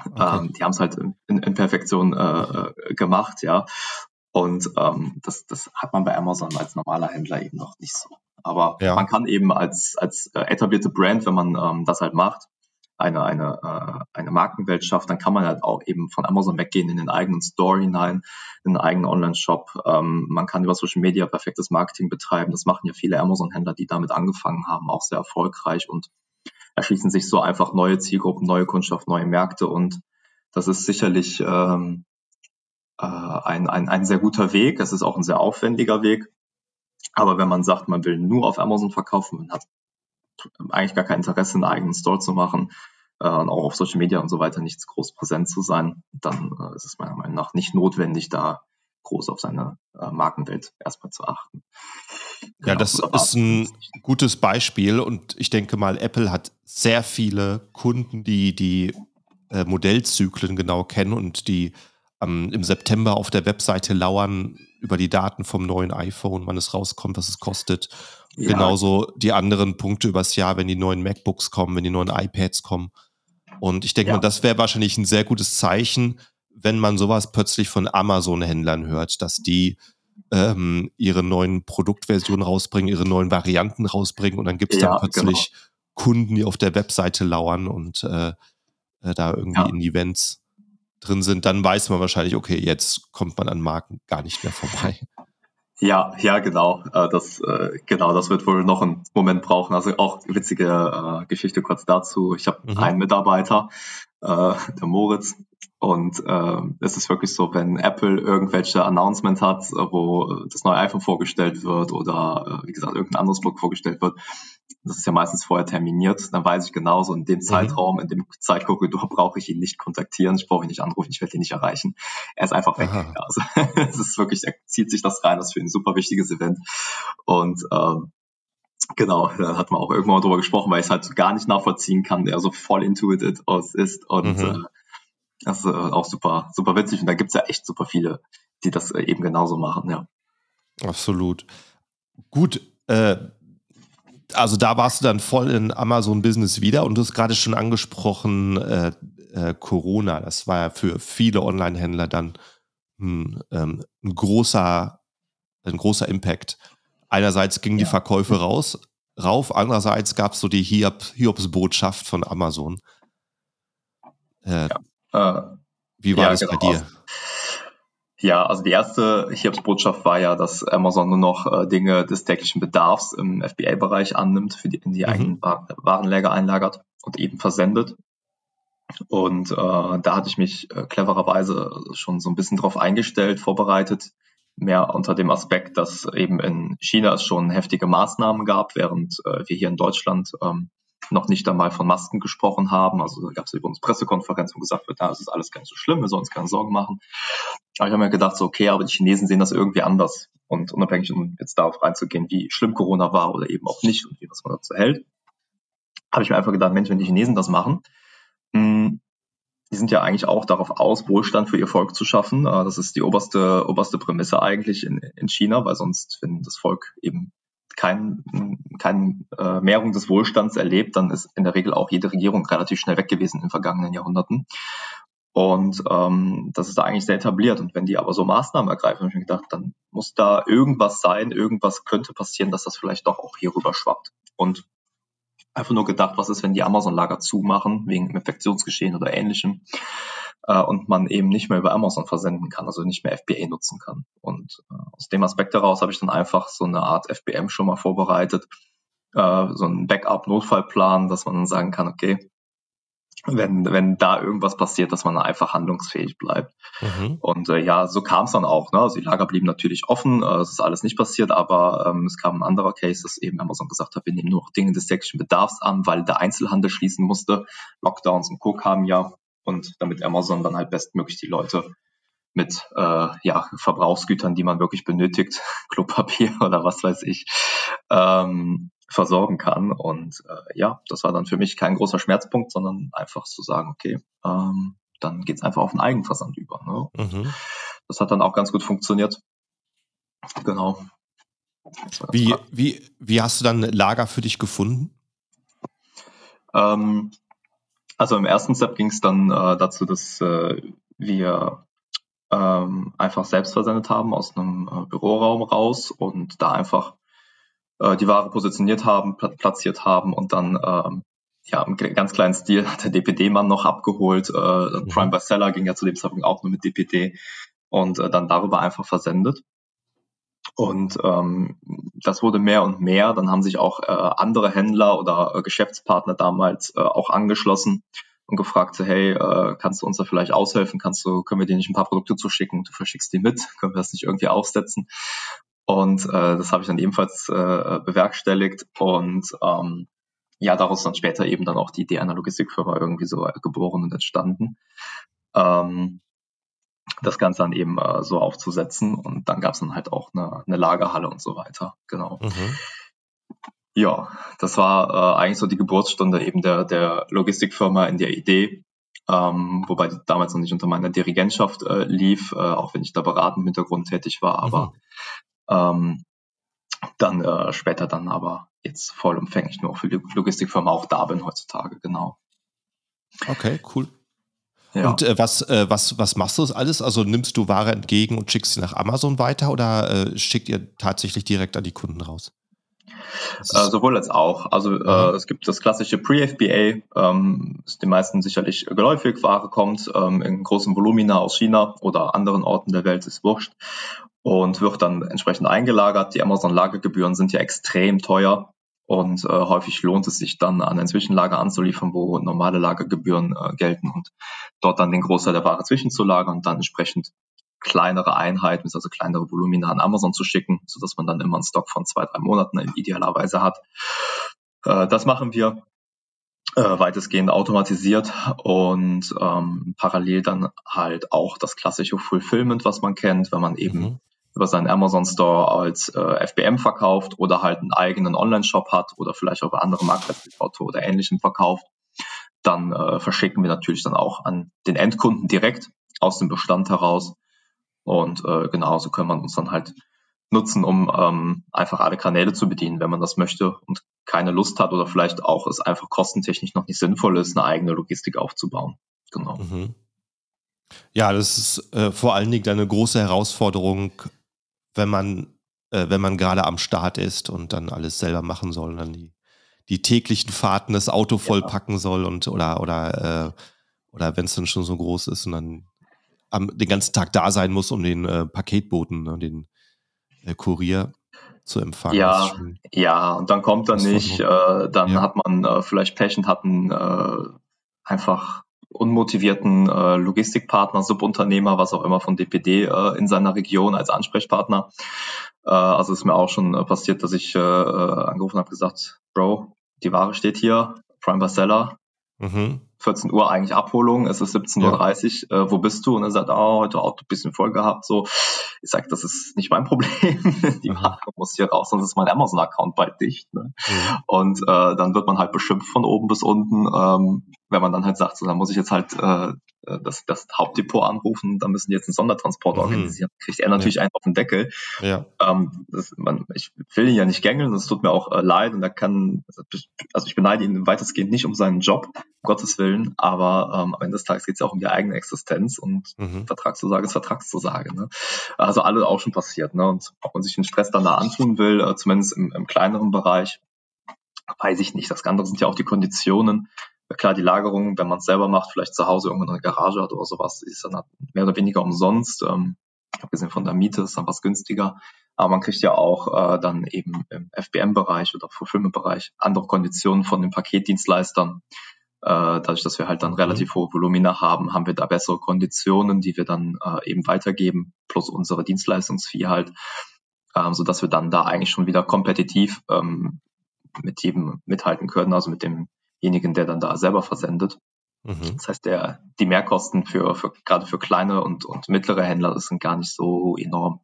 okay. ähm, die haben es halt in, in Perfektion äh, äh, gemacht, ja. Und ähm, das, das hat man bei Amazon als normaler Händler eben noch nicht so. Aber ja. man kann eben als, als äh, etablierte Brand, wenn man ähm, das halt macht, eine, eine, äh, eine Markenwelt schafft, dann kann man halt auch eben von Amazon weggehen in den eigenen Store hinein, in den eigenen Online-Shop. Ähm, man kann über Social Media perfektes Marketing betreiben. Das machen ja viele Amazon-Händler, die damit angefangen haben, auch sehr erfolgreich und erschließen sich so einfach neue Zielgruppen, neue Kundschaft, neue Märkte und das ist sicherlich ähm, äh, ein, ein, ein sehr guter Weg. Es ist auch ein sehr aufwendiger Weg. Aber wenn man sagt, man will nur auf Amazon verkaufen, man hat eigentlich gar kein Interesse, einen eigenen Store zu machen äh, und auch auf Social Media und so weiter nicht groß präsent zu sein, dann äh, ist es meiner Meinung nach nicht notwendig, da groß auf seine äh, Markenwelt erstmal zu achten. Genau, ja, das ist ein gutes Beispiel und ich denke mal, Apple hat sehr viele Kunden, die die äh, Modellzyklen genau kennen und die ähm, im September auf der Webseite lauern über die Daten vom neuen iPhone, wann es rauskommt, was es kostet ja. Genauso die anderen Punkte übers Jahr, wenn die neuen MacBooks kommen, wenn die neuen iPads kommen. Und ich denke ja. mal, das wäre wahrscheinlich ein sehr gutes Zeichen, wenn man sowas plötzlich von Amazon-Händlern hört, dass die ähm, ihre neuen Produktversionen rausbringen, ihre neuen Varianten rausbringen und dann gibt es ja, dann plötzlich genau. Kunden, die auf der Webseite lauern und äh, äh, da irgendwie in Events drin sind, dann weiß man wahrscheinlich, okay, jetzt kommt man an Marken gar nicht mehr vorbei. Ja, ja, genau. Äh, das, äh, genau, das wird wohl noch einen Moment brauchen. Also auch witzige äh, Geschichte kurz dazu. Ich habe mhm. einen Mitarbeiter, der Moritz, und äh, es ist wirklich so, wenn Apple irgendwelche Announcement hat, wo das neue iPhone vorgestellt wird oder wie gesagt irgendein anderes Produkt vorgestellt wird, das ist ja meistens vorher terminiert, dann weiß ich genauso, in dem mhm. Zeitraum, in dem Zeitkorridor *laughs* brauche ich ihn nicht kontaktieren, ich brauche ihn nicht anrufen, ich werde ihn nicht erreichen. Er ist einfach weg. Ja, also *laughs* es ist wirklich, er zieht sich das rein, das ist für ihn ein super wichtiges Event. Und ähm, Genau, da hat man auch irgendwann mal drüber gesprochen, weil ich es halt gar nicht nachvollziehen kann, der so voll intuited ist und mhm. äh, das ist äh, auch super, super witzig und da gibt es ja echt super viele, die das äh, eben genauso machen, ja. Absolut. Gut, äh, also da warst du dann voll in Amazon-Business wieder und du hast gerade schon angesprochen, äh, äh, Corona. Das war ja für viele Online-Händler dann ein, ähm, ein, großer, ein großer Impact. Einerseits gingen ja. die Verkäufe raus, rauf, andererseits gab es so die Hiob, Hiobs-Botschaft von Amazon. Äh, ja. Äh, wie war das genau. bei dir? Ja, also die erste Hiobsbotschaft war ja, dass Amazon nur noch äh, Dinge des täglichen Bedarfs im FBA-Bereich annimmt, für die in die mhm. eigenen Warenläger einlagert und eben versendet. Und äh, da hatte ich mich äh, clevererweise schon so ein bisschen drauf eingestellt, vorbereitet, mehr unter dem Aspekt, dass eben in China es schon heftige Maßnahmen gab, während äh, wir hier in Deutschland ähm, noch nicht einmal von Masken gesprochen haben. Also da gab es über uns Pressekonferenz, wo gesagt wird, es ist alles ganz so schlimm, wir sollen uns keine Sorgen machen. Aber ich habe mir gedacht, so, okay, aber die Chinesen sehen das irgendwie anders. Und unabhängig, um jetzt darauf reinzugehen, wie schlimm Corona war oder eben auch nicht und wie was man dazu hält, habe ich mir einfach gedacht, Mensch, wenn die Chinesen das machen, hm, die sind ja eigentlich auch darauf aus, Wohlstand für ihr Volk zu schaffen. Äh, das ist die oberste, oberste Prämisse eigentlich in, in China, weil sonst, wenn das Volk eben kein, äh, Mehrung des Wohlstands erlebt, dann ist in der Regel auch jede Regierung relativ schnell weg gewesen in vergangenen Jahrhunderten. Und ähm, das ist da eigentlich sehr etabliert. Und wenn die aber so Maßnahmen ergreifen, habe ich mir gedacht, dann muss da irgendwas sein, irgendwas könnte passieren, dass das vielleicht doch auch hier rüber schwappt. Und einfach nur gedacht, was ist, wenn die Amazon-Lager zumachen, wegen Infektionsgeschehen oder ähnlichem. Äh, und man eben nicht mehr über Amazon versenden kann, also nicht mehr FBA nutzen kann. Und äh, aus dem Aspekt heraus habe ich dann einfach so eine Art FBM schon mal vorbereitet, äh, so einen Backup-Notfallplan, dass man dann sagen kann, okay, wenn, wenn da irgendwas passiert, dass man einfach handlungsfähig bleibt. Mhm. Und äh, ja, so kam es dann auch. Ne? Also die Lager blieben natürlich offen, äh, es ist alles nicht passiert, aber ähm, es kam ein anderer Case, dass eben Amazon gesagt hat, wir nehmen nur noch Dinge des täglichen Bedarfs an, weil der Einzelhandel schließen musste. Lockdowns und Co. kamen ja und damit Amazon dann halt bestmöglich die Leute mit äh, ja, Verbrauchsgütern, die man wirklich benötigt, *laughs* Klopapier *laughs* oder was weiß ich, ähm, versorgen kann. Und äh, ja, das war dann für mich kein großer Schmerzpunkt, sondern einfach zu sagen, okay, ähm, dann geht's einfach auf den Eigenversand über. Ne? Mhm. Das hat dann auch ganz gut funktioniert. Genau. Wie, wie, wie hast du dann Lager für dich gefunden? Ähm, also im ersten Step ging es dann äh, dazu, dass äh, wir ähm, einfach selbst versendet haben aus einem äh, Büroraum raus und da einfach äh, die Ware positioniert haben, platziert haben und dann ähm, ja, im ganz kleinen Stil hat der DPD-Mann noch abgeholt. Äh, mhm. Prime Seller ging ja zu dem Zeitpunkt auch nur mit DPD und äh, dann darüber einfach versendet. Und ähm, das wurde mehr und mehr. Dann haben sich auch äh, andere Händler oder äh, Geschäftspartner damals äh, auch angeschlossen und gefragt, hey, äh, kannst du uns da vielleicht aushelfen? Kannst du, können wir dir nicht ein paar Produkte zuschicken? Du verschickst die mit, *laughs* können wir das nicht irgendwie aufsetzen? Und äh, das habe ich dann ebenfalls äh, bewerkstelligt und ähm, ja, daraus dann später eben dann auch die Idee einer Logistikfirma irgendwie so geboren und entstanden. Ähm, das Ganze dann eben äh, so aufzusetzen. Und dann gab es dann halt auch eine, eine, Lagerhalle und so weiter. Genau. Mhm. Ja, das war äh, eigentlich so die Geburtsstunde eben der, der Logistikfirma in der Idee. Ähm, wobei die damals noch nicht unter meiner Dirigentschaft äh, lief, äh, auch wenn ich da beratend im Hintergrund tätig war, aber mhm. ähm, dann äh, später dann aber jetzt vollumfänglich nur für die Logistikfirma auch da bin heutzutage, genau. Okay, cool. Ja. Und äh, was, äh, was, was machst du das alles? Also nimmst du Ware entgegen und schickst sie nach Amazon weiter oder äh, schickt ihr tatsächlich direkt an die Kunden raus? Äh, sowohl als auch. Also äh, mhm. es gibt das klassische Pre-FBA, ähm, ist den meisten sicherlich geläufig, Ware kommt ähm, in großen Volumina aus China oder anderen Orten der Welt, ist wurscht und wird dann entsprechend eingelagert. Die Amazon-Lagergebühren sind ja extrem teuer. Und äh, häufig lohnt es sich dann, an ein Zwischenlager anzuliefern, wo normale Lagergebühren äh, gelten und dort dann den Großteil der Ware zwischenzulagern und dann entsprechend kleinere Einheiten, also kleinere Volumina an Amazon zu schicken, sodass man dann immer einen Stock von zwei, drei Monaten idealerweise hat. Äh, das machen wir äh, weitestgehend automatisiert und ähm, parallel dann halt auch das klassische Fulfillment, was man kennt, wenn man eben mhm über seinen Amazon Store als äh, FBM verkauft oder halt einen eigenen Online-Shop hat oder vielleicht auch andere Marktplätze oder ähnlichem verkauft, dann äh, verschicken wir natürlich dann auch an den Endkunden direkt aus dem Bestand heraus. Und äh, genauso können wir uns dann halt nutzen, um ähm, einfach alle Kanäle zu bedienen, wenn man das möchte und keine Lust hat oder vielleicht auch es einfach kostentechnisch noch nicht sinnvoll ist, eine eigene Logistik aufzubauen. Genau. Mhm. Ja, das ist äh, vor allen Dingen eine große Herausforderung, wenn man, äh, wenn man gerade am Start ist und dann alles selber machen soll und dann die, die täglichen Fahrten das Auto vollpacken ja. soll und oder oder äh, oder wenn es dann schon so groß ist und dann am, den ganzen Tag da sein muss, um den äh, Paketboten und ne, den äh, Kurier zu empfangen. Ja, ja, und dann kommt er nicht, äh, dann ja. hat man äh, vielleicht Pech und hat einen äh, einfach unmotivierten äh, Logistikpartner, Subunternehmer, was auch immer von DPD äh, in seiner Region als Ansprechpartner. Äh, also ist mir auch schon äh, passiert, dass ich äh, äh angerufen habe, gesagt, Bro, die Ware steht hier, Prime Bestseller, mhm. 14 Uhr eigentlich Abholung, es ist 17.30 Uhr, ja. äh, wo bist du? Und er sagt, oh, heute Auto ein bisschen voll gehabt. So, ich sage, das ist nicht mein *laughs* Problem. Die mhm. Ware muss hier raus, sonst ist mein Amazon-Account bald dicht. Ne? Mhm. Und äh, dann wird man halt beschimpft von oben bis unten, ähm, wenn man dann halt sagt, so, dann muss ich jetzt halt äh, das, das Hauptdepot anrufen, dann müssen die jetzt einen Sondertransport mhm. organisieren. Kriegt er natürlich ja. einen auf den Deckel. Ja. Ähm, das, man, ich will ihn ja nicht gängeln, das tut mir auch äh, leid und er kann, also ich beneide ihn weitestgehend nicht um seinen Job, um Gottes Willen, aber ähm, am Ende des Tages geht es ja auch um die eigene Existenz und mhm. Vertragszusage ist Vertragszusage. Ne? Also alle auch schon passiert. Ne? Und ob man sich den Stress dann da antun will, äh, zumindest im, im kleineren Bereich, weiß ich nicht. Das andere sind ja auch die Konditionen Klar, die Lagerung, wenn man es selber macht, vielleicht zu Hause irgendwo in der Garage hat oder sowas, ist dann mehr oder weniger umsonst. Ähm, abgesehen von der Miete ist dann was günstiger. Aber man kriegt ja auch äh, dann eben im FBM-Bereich oder Fulfillment-Bereich andere Konditionen von den Paketdienstleistern. Äh, dadurch, dass wir halt dann mhm. relativ hohe Volumina haben, haben wir da bessere Konditionen, die wir dann äh, eben weitergeben, plus unsere Dienstleistungsfee halt, ähm, so dass wir dann da eigentlich schon wieder kompetitiv ähm, mit jedem mithalten können, also mit demjenigen, der dann da selber versendet. Mhm. Das heißt, der, die Mehrkosten für, für gerade für kleine und, und mittlere Händler, das sind gar nicht so enorm.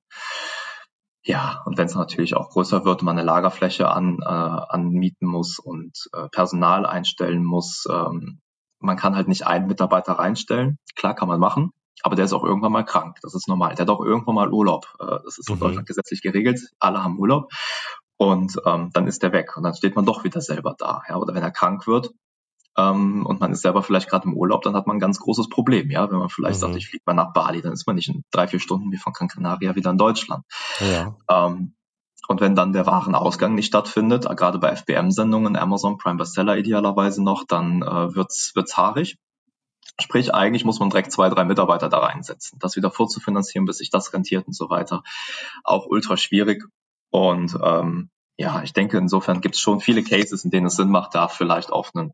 Ja, und wenn es natürlich auch größer wird man eine Lagerfläche an, äh, anmieten muss und äh, Personal einstellen muss, ähm, man kann halt nicht einen Mitarbeiter reinstellen. Klar kann man machen, aber der ist auch irgendwann mal krank. Das ist normal. Der hat auch irgendwann mal Urlaub. Äh, das ist in mhm. Deutschland gesetzlich geregelt. Alle haben Urlaub. Und ähm, dann ist der weg und dann steht man doch wieder selber da. Ja? Oder wenn er krank wird, ähm, und man ist selber vielleicht gerade im Urlaub, dann hat man ein ganz großes Problem, ja. Wenn man vielleicht mhm. sagt, ich fliege mal nach Bali, dann ist man nicht in drei, vier Stunden wie von Gran Canaria wieder in Deutschland. Ja. Ähm, und wenn dann der Warenausgang nicht stattfindet, äh, gerade bei FBM-Sendungen, Amazon Prime Bestseller idealerweise noch, dann äh, wird's wird's haarig. Sprich, eigentlich muss man direkt zwei, drei Mitarbeiter da reinsetzen. Das wieder vorzufinanzieren, bis sich das rentiert und so weiter. Auch ultra schwierig. Und ähm, ja, ich denke, insofern gibt es schon viele Cases, in denen es Sinn macht, da vielleicht auf einen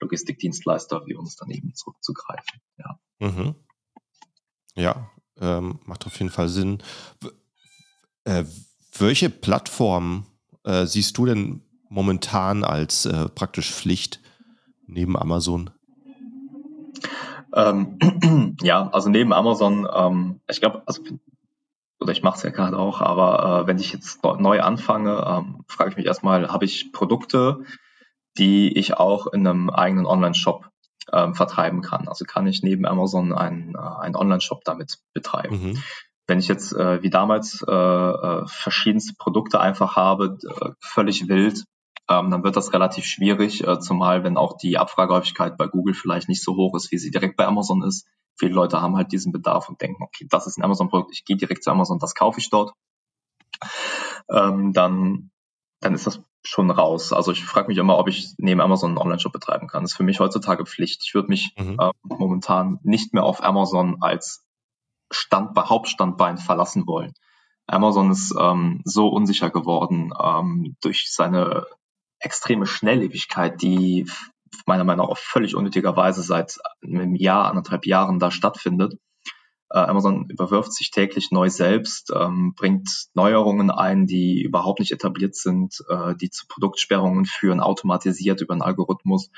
Logistikdienstleister wie uns dann eben zurückzugreifen. Ja, mhm. ja ähm, macht auf jeden Fall Sinn. Äh, welche Plattform äh, siehst du denn momentan als äh, praktisch Pflicht neben Amazon? Ähm, *clears throat* ja, also neben Amazon, ähm, ich glaube, also oder ich mache es ja gerade auch, aber äh, wenn ich jetzt neu anfange, ähm, frage ich mich erstmal, habe ich Produkte, die ich auch in einem eigenen Online-Shop ähm, vertreiben kann. Also kann ich neben Amazon einen, äh, einen Online-Shop damit betreiben. Mhm. Wenn ich jetzt äh, wie damals äh, äh, verschiedenste Produkte einfach habe, äh, völlig wild, ähm, dann wird das relativ schwierig, äh, zumal wenn auch die Abfragehäufigkeit bei Google vielleicht nicht so hoch ist, wie sie direkt bei Amazon ist. Viele Leute haben halt diesen Bedarf und denken, okay, das ist ein Amazon-Produkt, ich gehe direkt zu Amazon, das kaufe ich dort. Ähm, dann, dann ist das schon raus. Also ich frage mich immer, ob ich neben Amazon einen Online-Shop betreiben kann. Das ist für mich heutzutage Pflicht. Ich würde mich mhm. äh, momentan nicht mehr auf Amazon als Standbein, Hauptstandbein verlassen wollen. Amazon ist ähm, so unsicher geworden ähm, durch seine extreme Schnelllebigkeit, die meiner Meinung nach auf völlig unnötigerweise seit einem Jahr, anderthalb Jahren da stattfindet. Äh, Amazon überwirft sich täglich neu selbst, ähm, bringt Neuerungen ein, die überhaupt nicht etabliert sind, äh, die zu Produktsperrungen führen, automatisiert über einen Algorithmus.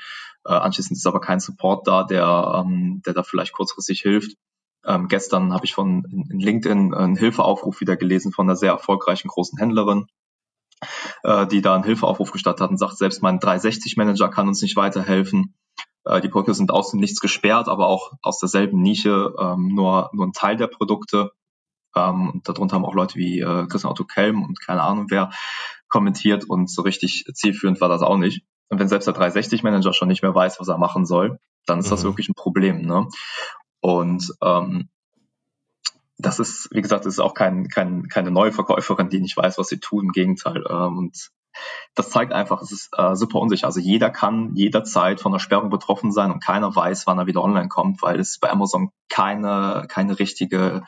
Äh, anschließend ist aber kein Support da, der, ähm, der da vielleicht kurzfristig hilft. Ähm, gestern habe ich von in LinkedIn einen Hilfeaufruf wieder gelesen von einer sehr erfolgreichen großen Händlerin, äh, die da einen Hilfeaufruf gestartet hat und sagt, selbst mein 360-Manager kann uns nicht weiterhelfen. Äh, die Produkte sind aus dem Nichts gesperrt, aber auch aus derselben Nische, ähm, nur, nur ein Teil der Produkte. Ähm, und darunter haben auch Leute wie äh, Christian Otto Kelm und keine Ahnung wer kommentiert und so richtig zielführend war das auch nicht. Und wenn selbst der 360-Manager schon nicht mehr weiß, was er machen soll, dann ist mhm. das wirklich ein Problem. Ne? Und ähm, das ist, wie gesagt, das ist auch kein, kein, keine neue Verkäuferin, die nicht weiß, was sie tun. Im Gegenteil. Ähm, und das zeigt einfach, es ist äh, super unsicher. Also jeder kann jederzeit von der Sperrung betroffen sein und keiner weiß, wann er wieder online kommt, weil es bei Amazon keine, keine richtige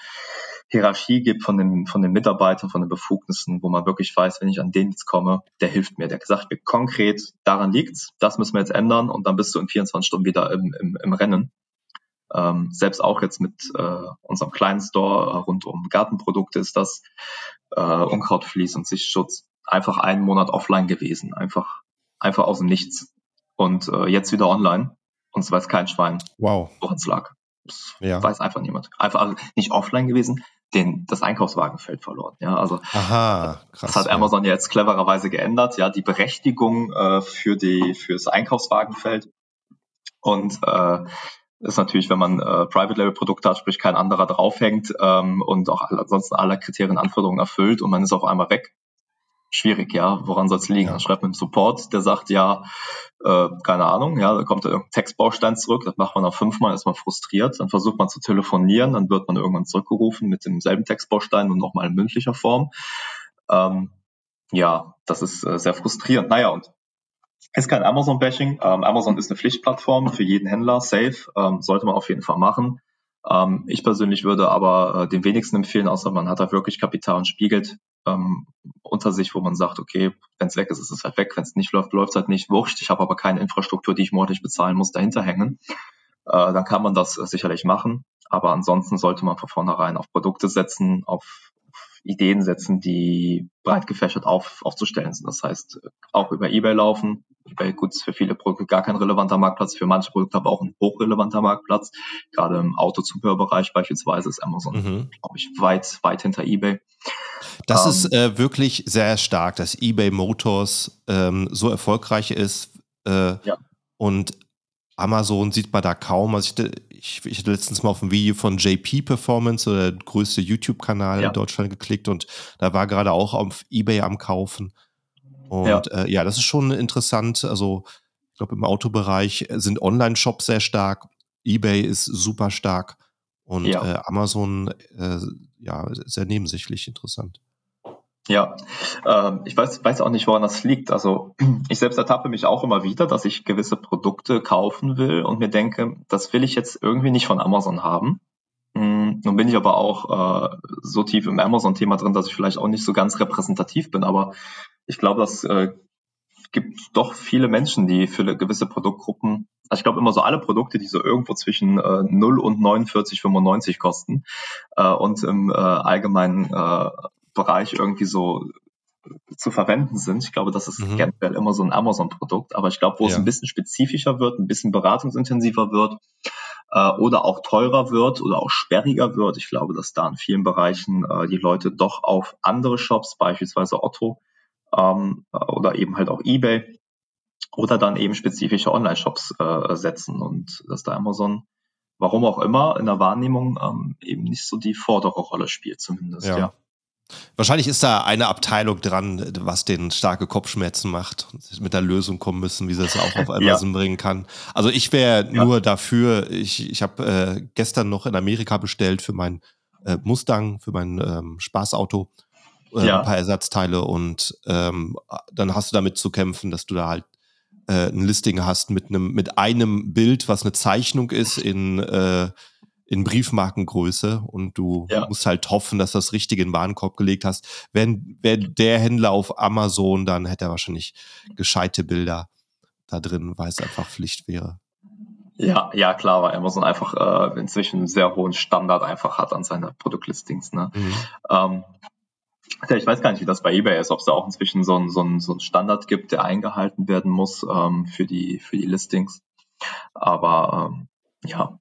Hierarchie gibt von den, von den Mitarbeitern, von den Befugnissen, wo man wirklich weiß, wenn ich an den jetzt komme, der hilft mir. Der gesagt mir konkret, daran liegt's, das müssen wir jetzt ändern und dann bist du in 24 Stunden wieder im, im, im Rennen. Ähm, selbst auch jetzt mit äh, unserem kleinen Store äh, rund um Gartenprodukte ist das äh, Unkrautflies und Sichtschutz einfach einen Monat offline gewesen, einfach, einfach aus dem Nichts. Und äh, jetzt wieder online. Und es weiß kein Schwein, wow. woran es lag. Das ja. weiß einfach niemand. Einfach also nicht offline gewesen, den, das Einkaufswagenfeld verloren. Ja, also Aha, krass, das hat Amazon ja. jetzt clevererweise geändert. Ja, die Berechtigung äh, für die fürs Einkaufswagenfeld und äh, ist natürlich, wenn man äh, Private Label Produkte hat, sprich kein anderer draufhängt ähm, und auch ansonsten alle Kriterien, Anforderungen erfüllt und man ist auf einmal weg, schwierig, ja. Woran soll es liegen? Ja. Dann schreibt man einen Support, der sagt, ja, äh, keine Ahnung, ja, da kommt irgendein Textbaustein zurück, das macht man dann fünfmal, ist man frustriert, dann versucht man zu telefonieren, dann wird man irgendwann zurückgerufen mit demselben Textbaustein und nochmal in mündlicher Form. Ähm, ja, das ist äh, sehr frustrierend. Naja, und ist kein Amazon-Bashing. Ähm, Amazon ist eine Pflichtplattform für jeden Händler, safe, ähm, sollte man auf jeden Fall machen. Ähm, ich persönlich würde aber äh, den wenigsten empfehlen, außer man hat da wirklich Kapital und spiegelt ähm, unter sich, wo man sagt, okay, wenn es weg ist, ist es halt weg, wenn es nicht läuft, läuft es halt nicht. Wurscht, ich habe aber keine Infrastruktur, die ich monatlich bezahlen muss, dahinter hängen. Äh, dann kann man das äh, sicherlich machen. Aber ansonsten sollte man von vornherein auf Produkte setzen, auf Ideen setzen, die breit gefächert auf, aufzustellen sind. Das heißt, auch über eBay laufen. eBay, gut, ist für viele Produkte gar kein relevanter Marktplatz, für manche Produkte aber auch ein hochrelevanter Marktplatz. Gerade im Autozubehörbereich beispielsweise ist Amazon, mhm. glaube ich, weit, weit hinter eBay. Das ähm, ist äh, wirklich sehr stark, dass eBay Motors ähm, so erfolgreich ist. Äh, ja. Und Amazon sieht man da kaum. Also ich, ich, ich hatte letztens mal auf ein Video von JP Performance, der größte YouTube-Kanal ja. in Deutschland, geklickt und da war gerade auch auf Ebay am Kaufen. Und ja, äh, ja das ist schon interessant. Also ich glaube, im Autobereich sind Online-Shops sehr stark. Ebay ist super stark und ja. äh, Amazon äh, ja sehr nebensächlich interessant. Ja, ähm, ich weiß, weiß auch nicht, woran das liegt. Also *clears throat* ich selbst ertappe mich auch immer wieder, dass ich gewisse Produkte kaufen will und mir denke, das will ich jetzt irgendwie nicht von Amazon haben. Hm, nun bin ich aber auch äh, so tief im Amazon-Thema drin, dass ich vielleicht auch nicht so ganz repräsentativ bin, aber ich glaube, das äh, gibt doch viele Menschen, die für gewisse Produktgruppen, also ich glaube immer so alle Produkte, die so irgendwo zwischen äh, 0 und 49,95 kosten äh, und im äh, allgemeinen äh, Bereich irgendwie so zu verwenden sind. Ich glaube, das ist mhm. generell immer so ein Amazon-Produkt. Aber ich glaube, wo ja. es ein bisschen spezifischer wird, ein bisschen beratungsintensiver wird äh, oder auch teurer wird oder auch sperriger wird, ich glaube, dass da in vielen Bereichen äh, die Leute doch auf andere Shops, beispielsweise Otto ähm, oder eben halt auch eBay oder dann eben spezifische Online-Shops äh, setzen und dass da Amazon warum auch immer in der Wahrnehmung ähm, eben nicht so die vordere Rolle spielt zumindest. ja. ja. Wahrscheinlich ist da eine Abteilung dran, was den starke Kopfschmerzen macht und mit der Lösung kommen müssen, wie sie das auch auf *laughs* Amazon ja. bringen kann. Also ich wäre ja. nur dafür, ich, ich habe äh, gestern noch in Amerika bestellt für mein äh, Mustang, für mein ähm, Spaßauto, äh, ja. ein paar Ersatzteile und ähm, dann hast du damit zu kämpfen, dass du da halt äh, ein Listing hast mit einem mit einem Bild, was eine Zeichnung ist in äh, in Briefmarkengröße und du ja. musst halt hoffen, dass du das Richtige in den Warenkorb gelegt hast. Wenn, wenn der Händler auf Amazon, dann hätte er wahrscheinlich gescheite Bilder da drin, weil es einfach Pflicht wäre. Ja, ja, klar, weil Amazon einfach äh, inzwischen einen sehr hohen Standard einfach hat an seine Produktlistings. Ne? Mhm. Ähm, ja, ich weiß gar nicht, wie das bei eBay ist, ob es da auch inzwischen so einen so so ein Standard gibt, der eingehalten werden muss ähm, für, die, für die Listings. Aber ähm, ja,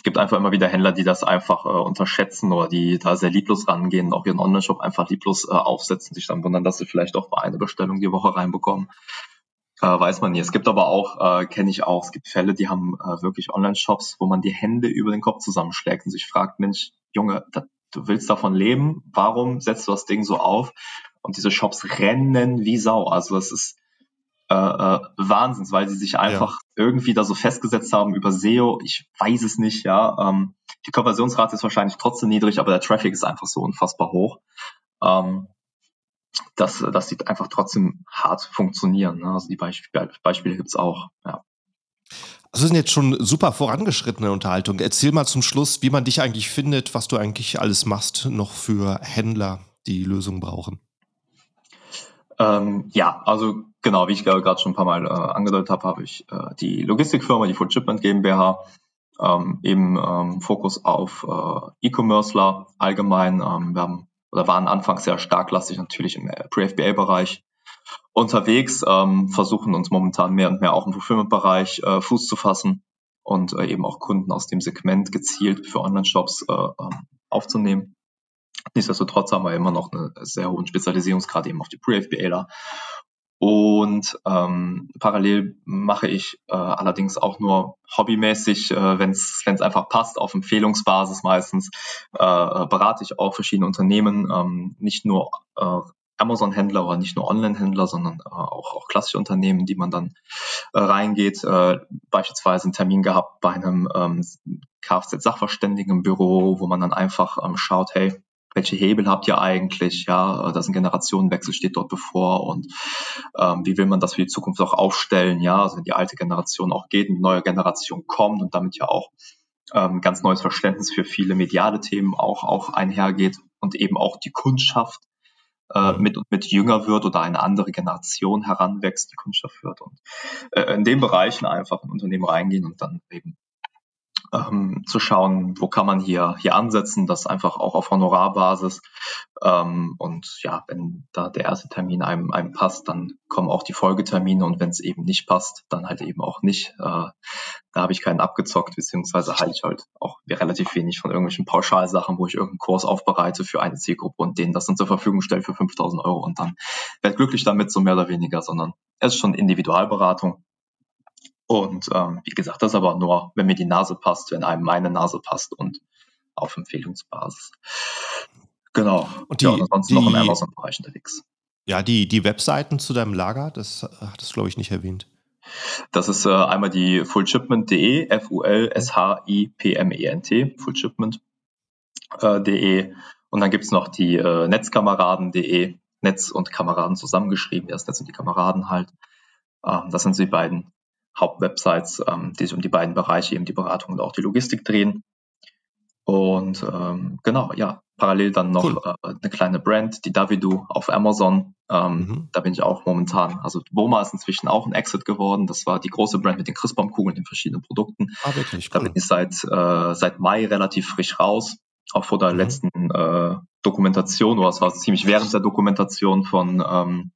es gibt einfach immer wieder Händler, die das einfach äh, unterschätzen oder die da sehr lieblos rangehen, auch ihren Online-Shop einfach lieblos äh, aufsetzen, sich dann wundern, dass sie vielleicht auch mal eine Bestellung die Woche reinbekommen. Äh, weiß man nie. Es gibt aber auch, äh, kenne ich auch, es gibt Fälle, die haben äh, wirklich Online-Shops, wo man die Hände über den Kopf zusammenschlägt und sich fragt, Mensch, Junge, da, du willst davon leben, warum setzt du das Ding so auf? Und diese Shops rennen wie Sau. Also das ist äh, äh, Wahnsinns, weil sie sich einfach. Irgendwie da so festgesetzt haben über SEO. Ich weiß es nicht, ja. Ähm, die Konversionsrate ist wahrscheinlich trotzdem niedrig, aber der Traffic ist einfach so unfassbar hoch. Ähm, dass, dass sie einfach trotzdem hart funktionieren. Ne? Also die Beispiele, Beispiele gibt es auch, ja. Also sind jetzt schon super vorangeschrittene Unterhaltung. Erzähl mal zum Schluss, wie man dich eigentlich findet, was du eigentlich alles machst, noch für Händler, die Lösungen brauchen. Ähm, ja, also genau, wie ich gerade schon ein paar Mal äh, angedeutet habe, habe ich äh, die Logistikfirma, die Full Shipment GmbH, ähm, eben ähm, Fokus auf äh, E-Commercer allgemein. Ähm, wir haben oder waren anfangs sehr stark lastig natürlich im äh, Pre-FBA-Bereich unterwegs, ähm, versuchen uns momentan mehr und mehr auch im Fulfillment-Bereich äh, Fuß zu fassen und äh, eben auch Kunden aus dem Segment gezielt für Online-Shops äh, ähm, aufzunehmen. Nichtsdestotrotz haben wir immer noch einen sehr hohen Spezialisierungsgrad eben auf die Pre-FBAler. Und ähm, parallel mache ich äh, allerdings auch nur hobbymäßig, äh, wenn es einfach passt, auf Empfehlungsbasis meistens, äh, berate ich auch verschiedene Unternehmen, ähm, nicht nur äh, Amazon-Händler oder nicht nur Online-Händler, sondern äh, auch, auch klassische Unternehmen, die man dann äh, reingeht. Äh, beispielsweise einen Termin gehabt bei einem ähm, Kfz-Sachverständigenbüro, wo man dann einfach ähm, schaut, hey, welche Hebel habt ihr eigentlich? Ja, dass ein Generationenwechsel steht dort bevor und ähm, wie will man das für die Zukunft auch aufstellen? Ja, also wenn die alte Generation auch geht, eine neue Generation kommt und damit ja auch ähm, ganz neues Verständnis für viele mediale Themen auch, auch einhergeht und eben auch die Kundschaft äh, mit und mit jünger wird oder eine andere Generation heranwächst, die Kundschaft wird und äh, in den Bereichen einfach in Unternehmen reingehen und dann eben ähm, zu schauen, wo kann man hier, hier ansetzen, das einfach auch auf Honorarbasis. Ähm, und ja, wenn da der erste Termin einem, einem passt, dann kommen auch die Folgetermine und wenn es eben nicht passt, dann halt eben auch nicht. Äh, da habe ich keinen abgezockt, beziehungsweise halte ich halt auch relativ wenig von irgendwelchen Pauschalsachen, wo ich irgendeinen Kurs aufbereite für eine Zielgruppe und denen das dann zur Verfügung stelle für 5000 Euro und dann werde glücklich damit, so mehr oder weniger, sondern es ist schon Individualberatung und ähm, wie gesagt, das aber nur, wenn mir die Nase passt, wenn einem meine Nase passt und auf Empfehlungsbasis. Genau. Und die, ja, und ansonsten die, noch im Amazon-Bereich unterwegs. Ja, die, die Webseiten zu deinem Lager, das hat es, glaube ich, nicht erwähnt. Das ist äh, einmal die fullshipment.de, F-U-L-S-H-I-P-M-E-N-T, fullshipment.de. Äh, und dann gibt es noch die äh, Netzkameraden.de, Netz und Kameraden zusammengeschrieben, das Netz und die Kameraden halt. Ähm, das sind so die beiden Hauptwebsites, ähm, die sich um die beiden Bereiche, eben die Beratung und auch die Logistik drehen. Und ähm, genau, ja, parallel dann noch cool. äh, eine kleine Brand, die Davidu auf Amazon. Ähm, mhm. Da bin ich auch momentan. Also Woma ist inzwischen auch ein Exit geworden. Das war die große Brand mit den Christbaumkugeln, den verschiedenen Produkten. Ah, wirklich? Cool. Da bin ich seit, äh, seit Mai relativ frisch raus. Auch vor der mhm. letzten äh, Dokumentation, oder es war ziemlich während der Dokumentation von ähm,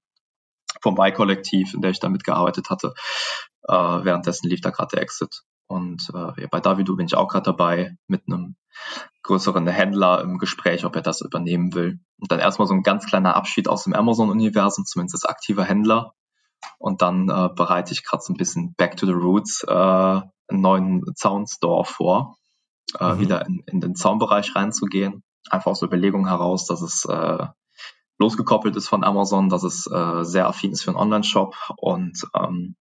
vom Y-Kollektiv, in der ich da mitgearbeitet hatte. Äh, währenddessen lief da gerade der Exit. Und äh, bei Davidu bin ich auch gerade dabei mit einem größeren Händler im Gespräch, ob er das übernehmen will. Und dann erstmal so ein ganz kleiner Abschied aus dem Amazon-Universum, zumindest als aktiver Händler. Und dann äh, bereite ich gerade so ein bisschen Back to the Roots äh, einen neuen Zaun-Store vor, äh, mhm. wieder in, in den Zaunbereich reinzugehen. Einfach aus der Überlegung heraus, dass es äh, losgekoppelt ist von Amazon, dass es äh, sehr affin ist für einen Online-Shop und ähm,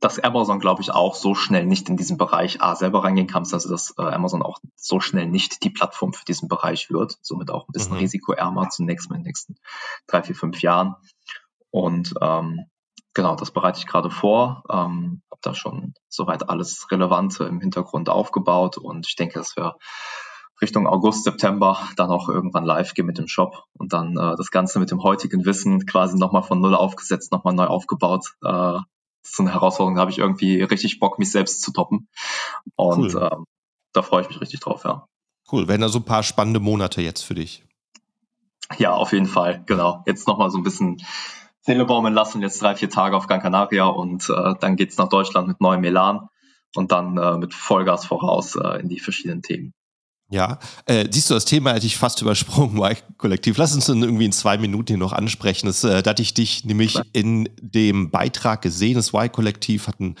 dass Amazon, glaube ich, auch so schnell nicht in diesen Bereich A selber reingehen kann, also dass äh, Amazon auch so schnell nicht die Plattform für diesen Bereich wird, somit auch ein bisschen mhm. risikoärmer zunächst mal in den nächsten drei, vier, fünf Jahren. Und ähm, genau, das bereite ich gerade vor, ähm, habe da schon soweit alles Relevante im Hintergrund aufgebaut und ich denke, dass wir Richtung August, September dann auch irgendwann live gehen mit dem Shop und dann äh, das Ganze mit dem heutigen Wissen quasi nochmal von Null aufgesetzt, nochmal neu aufgebaut. Äh, so eine Herausforderung, da habe ich irgendwie richtig Bock, mich selbst zu toppen. Und cool. ähm, da freue ich mich richtig drauf, ja. Cool, werden da so ein paar spannende Monate jetzt für dich. Ja, auf jeden Fall, genau. Jetzt nochmal so ein bisschen Seele baumeln lassen, jetzt drei, vier Tage auf Gran Canaria und äh, dann geht's nach Deutschland mit neuem Elan und dann äh, mit Vollgas voraus äh, in die verschiedenen Themen. Ja, äh, siehst du, das Thema hätte ich fast übersprungen, *laughs* Y-Kollektiv. Lass uns dann irgendwie in zwei Minuten hier noch ansprechen. Das, äh, da hatte ich dich nämlich in dem Beitrag gesehen. Das Y-Kollektiv hat einen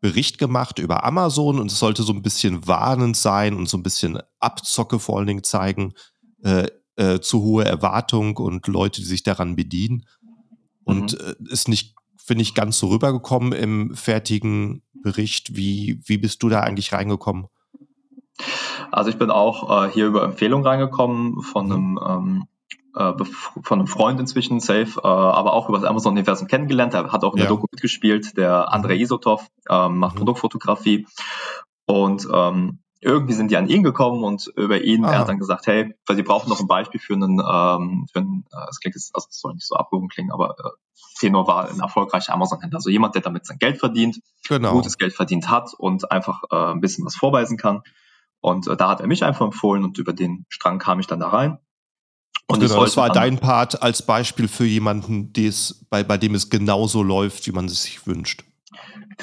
Bericht gemacht über Amazon und es sollte so ein bisschen warnend sein und so ein bisschen Abzocke vor allen Dingen zeigen, äh, äh, zu hohe Erwartung und Leute, die sich daran bedienen. Und mhm. äh, ist nicht, finde ich, ganz so rübergekommen im fertigen Bericht. Wie, wie bist du da eigentlich reingekommen? Also ich bin auch äh, hier über Empfehlung reingekommen von einem, ähm, äh, von einem Freund inzwischen, Safe, äh, aber auch über das Amazon-Universum kennengelernt. Er hat auch in ja. der Doku mitgespielt, der Andrei mhm. Isotov, ähm, macht mhm. Produktfotografie. Und ähm, irgendwie sind die an ihn gekommen und über ihn, ah. er hat dann gesagt, hey, weil sie brauchen noch ein Beispiel für einen, ähm, für einen äh, es klingt jetzt, also es soll nicht so abgehoben klingen, aber äh, Tenor war ein erfolgreicher Amazon-Händler. Also jemand, der damit sein Geld verdient, genau. gutes Geld verdient hat und einfach äh, ein bisschen was vorweisen kann. Und äh, da hat er mich einfach empfohlen und über den Strang kam ich dann da rein. Und genau, das war dein Part als Beispiel für jemanden, bei, bei dem es genauso läuft, wie man es sich wünscht.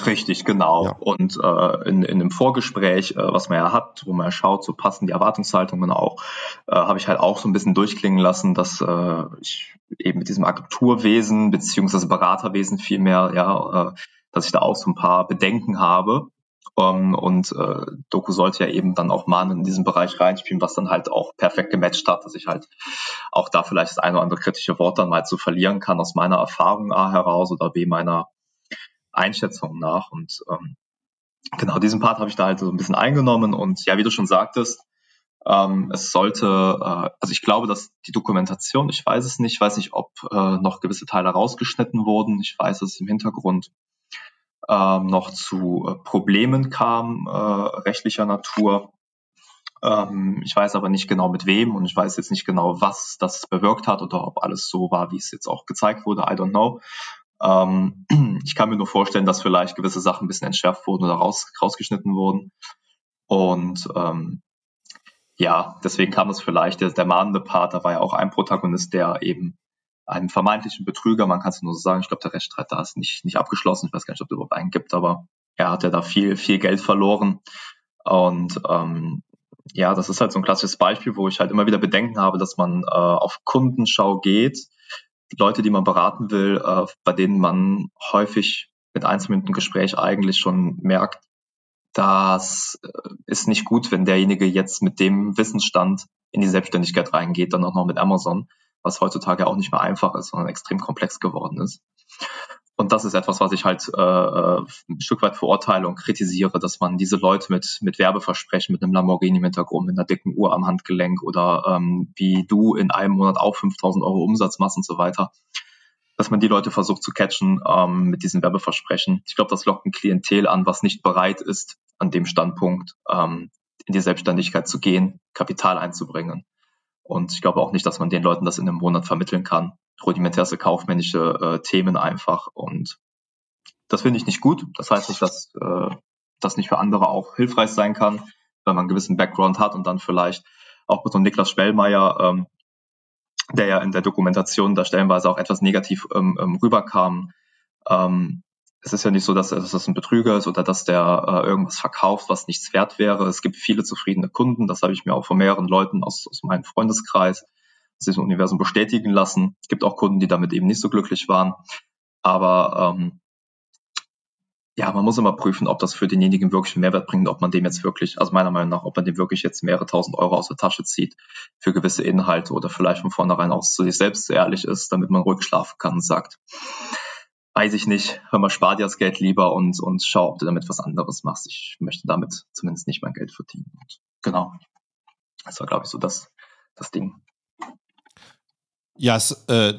Richtig, genau. Ja. Und äh, in, in einem Vorgespräch, äh, was man ja hat, wo man ja schaut, so passen die Erwartungshaltungen auch, äh, habe ich halt auch so ein bisschen durchklingen lassen, dass äh, ich eben mit diesem Agenturwesen beziehungsweise Beraterwesen vielmehr, ja, äh, dass ich da auch so ein paar Bedenken habe, ähm, und äh, Doku sollte ja eben dann auch mal in diesen Bereich reinspielen, was dann halt auch perfekt gematcht hat, dass ich halt auch da vielleicht das eine oder andere kritische Wort dann mal zu verlieren kann aus meiner Erfahrung A heraus oder B meiner Einschätzung nach. Und ähm, genau diesen Part habe ich da halt so ein bisschen eingenommen und ja, wie du schon sagtest, Ähm, es sollte, äh, also ich glaube, dass die Dokumentation, ich weiß es nicht, ich weiß nicht, ob äh, noch gewisse Teile rausgeschnitten wurden. Ich weiß, dass es im Hintergrund ähm, noch zu äh, Problemen kam, äh, rechtlicher Natur. Ähm, ich weiß aber nicht genau mit wem und ich weiß jetzt nicht genau, was das bewirkt hat oder ob alles so war, wie es jetzt auch gezeigt wurde. I don't know. Ähm, *clears throat* ich kann mir nur vorstellen, dass vielleicht gewisse Sachen ein bisschen entschärft wurden oder raus, rausgeschnitten wurden. Und ähm, ja, deswegen kam es vielleicht, der, der mahnende Part, da war ja auch ein Protagonist, der eben einen vermeintlichen Betrüger, man kann es nur so sagen, ich glaube, der Rechtsstreit da ist nicht, nicht abgeschlossen, ich weiß gar nicht, ob es überhaupt einen gibt, aber er hat ja da viel, viel Geld verloren. Und ähm, ja, das ist halt so ein klassisches Beispiel, wo ich halt immer wieder Bedenken habe, dass man äh, auf Kundenschau geht, Leute, die man beraten will, äh, bei denen man häufig mit Minuten Gespräch eigentlich schon merkt, das äh, ist nicht gut, wenn derjenige jetzt mit dem Wissensstand in die Selbstständigkeit reingeht, dann auch noch mit Amazon, was heutzutage auch nicht mehr einfach ist, sondern extrem komplex geworden ist. Und das ist etwas, was ich halt äh, ein Stück weit verurteile und kritisiere, dass man diese Leute mit, mit Werbeversprechen, mit einem Lamborghini im Hintergrund, mit einer dicken Uhr am Handgelenk oder ähm, wie du in einem Monat auch 5000 Euro Umsatz machst und so weiter, dass man die Leute versucht zu catchen ähm, mit diesen Werbeversprechen. Ich glaube, das lockt ein Klientel an, was nicht bereit ist, an dem Standpunkt ähm, in die Selbstständigkeit zu gehen, Kapital einzubringen. Und ich glaube auch nicht, dass man den Leuten das in einem Monat vermitteln kann. Rudimentärste kaufmännische äh, Themen einfach. Und das finde ich nicht gut. Das heißt nicht, dass äh, das nicht für andere auch hilfreich sein kann, wenn man einen gewissen Background hat und dann vielleicht auch mit so Niklas Spellmeier, ähm, der ja in der Dokumentation da stellenweise auch etwas negativ ähm, ähm, rüberkam, ähm, es ist ja nicht so, dass, dass das ein Betrüger ist oder dass der äh, irgendwas verkauft, was nichts wert wäre. Es gibt viele zufriedene Kunden. Das habe ich mir auch von mehreren Leuten aus, aus meinem Freundeskreis aus diesem Universum bestätigen lassen. Es gibt auch Kunden, die damit eben nicht so glücklich waren. Aber ähm, ja, man muss immer prüfen, ob das für denjenigen wirklich einen Mehrwert bringt, ob man dem jetzt wirklich, also meiner Meinung nach, ob man dem wirklich jetzt mehrere tausend Euro aus der Tasche zieht für gewisse Inhalte oder vielleicht von vornherein auch zu sich selbst ehrlich ist, damit man ruhig schlafen kann und sagt, weiß ich nicht, hör mal, spar dir das Geld lieber und, und schau, ob du damit was anderes machst. Ich möchte damit zumindest nicht mein Geld verdienen. Und genau. Das war, glaube ich, so das, das Ding. Ja, es, äh,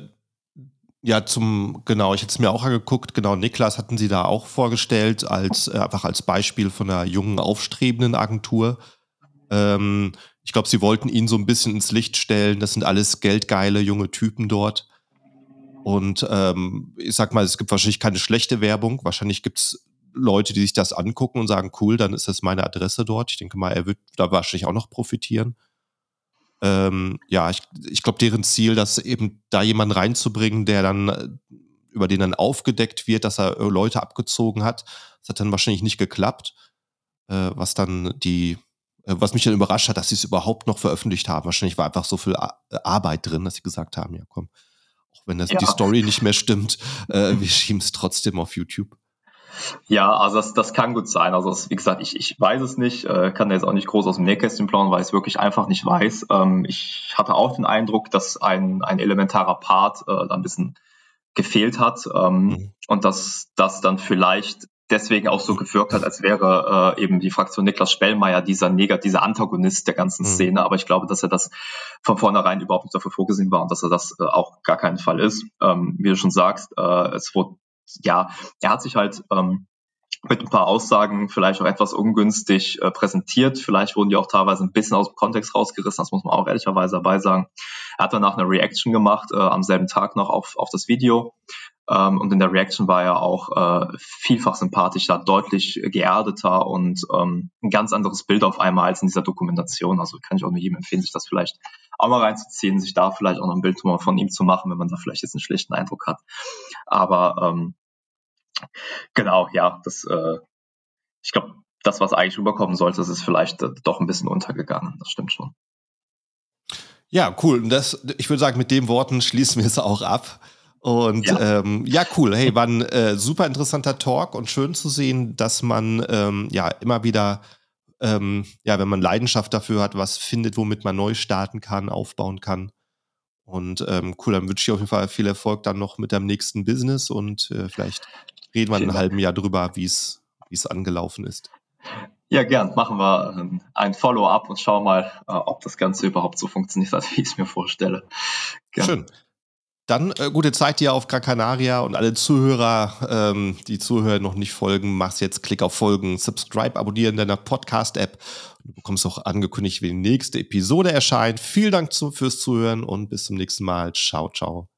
ja, zum, genau, ich hätte es mir auch angeguckt, genau, Niklas hatten Sie da auch vorgestellt, als äh, einfach als Beispiel von einer jungen, aufstrebenden Agentur. Ähm, ich glaube, Sie wollten ihn so ein bisschen ins Licht stellen. Das sind alles geldgeile junge Typen dort. Und ähm, ich sag mal, es gibt wahrscheinlich keine schlechte Werbung. Wahrscheinlich gibt es Leute, die sich das angucken und sagen, cool, dann ist das meine Adresse dort. Ich denke mal, er wird da wahrscheinlich auch noch profitieren. Ähm, ja, ich, ich glaube, deren Ziel, dass eben da jemanden reinzubringen, der dann, über den dann aufgedeckt wird, dass er Leute abgezogen hat, das hat dann wahrscheinlich nicht geklappt. Äh, was dann die, äh, was mich dann überrascht hat, dass sie es überhaupt noch veröffentlicht haben. Wahrscheinlich war einfach so viel Arbeit drin, dass sie gesagt haben, ja komm, auch wenn das, ja. die Story nicht mehr stimmt, äh, wir schieben es trotzdem auf YouTube. Ja, also das, das kann gut sein. Also das, wie gesagt, ich, ich weiß es nicht, äh, kann da jetzt auch nicht groß aus dem Nähkästchen planen, weil ich es wirklich einfach nicht weiß. Ähm, ich hatte auch den Eindruck, dass ein, ein elementarer Part äh, da ein bisschen gefehlt hat ähm, mhm. und dass das dann vielleicht deswegen auch so gewirkt hat, als wäre äh, eben die Fraktion Niklas Spellmeier dieser Negat, dieser Antagonist der ganzen mhm. Szene. Aber ich glaube, dass er das von vornherein überhaupt nicht dafür vorgesehen war und dass er das äh, auch gar keinen Fall ist. Ähm, wie du schon sagst, äh, es wurde, ja, er hat sich halt ähm, mit ein paar Aussagen vielleicht auch etwas ungünstig äh, präsentiert. Vielleicht wurden die auch teilweise ein bisschen aus dem Kontext rausgerissen, das muss man auch ehrlicherweise dabei sagen. Er hat danach eine Reaction gemacht, äh, am selben Tag noch auf, auf das Video. Ähm, und in der Reaction war er auch äh, vielfach sympathischer, deutlich geerdeter und ähm, ein ganz anderes Bild auf einmal als in dieser Dokumentation. Also kann ich auch nur jedem empfehlen, sich das vielleicht auch mal reinzuziehen, sich da vielleicht auch noch ein Bild von ihm zu machen, wenn man da vielleicht jetzt einen schlechten Eindruck hat. Aber ähm, genau, ja, das, äh, ich glaube, das, was eigentlich rüberkommen sollte, das ist vielleicht äh, doch ein bisschen untergegangen. Das stimmt schon. Ja, cool. Und das, ich würde sagen, mit den Worten schließen wir es auch ab. Und ja, ähm, ja cool. Hey, war ein äh, super interessanter Talk und schön zu sehen, dass man ähm, ja immer wieder, ähm, ja, wenn man Leidenschaft dafür hat, was findet, womit man neu starten kann, aufbauen kann. Und ähm, cool, dann wünsche ich auf jeden Fall viel Erfolg dann noch mit deinem nächsten Business und äh, vielleicht reden wir in einem halben Jahr drüber, wie es angelaufen ist. Ja, gern. Machen wir ähm, ein Follow-up und schauen mal, äh, ob das Ganze überhaupt so funktioniert hat, *laughs* wie ich es mir vorstelle. Gern. Schön. Dann äh, gute Zeit dir auf Gran Canaria und alle Zuhörer, ähm, die Zuhörer noch nicht folgen, machst jetzt Klick auf Folgen, Subscribe, abonnieren deiner Podcast-App. Du bekommst auch angekündigt, wie die nächste Episode erscheint. Vielen Dank zu, fürs Zuhören und bis zum nächsten Mal. Ciao, ciao.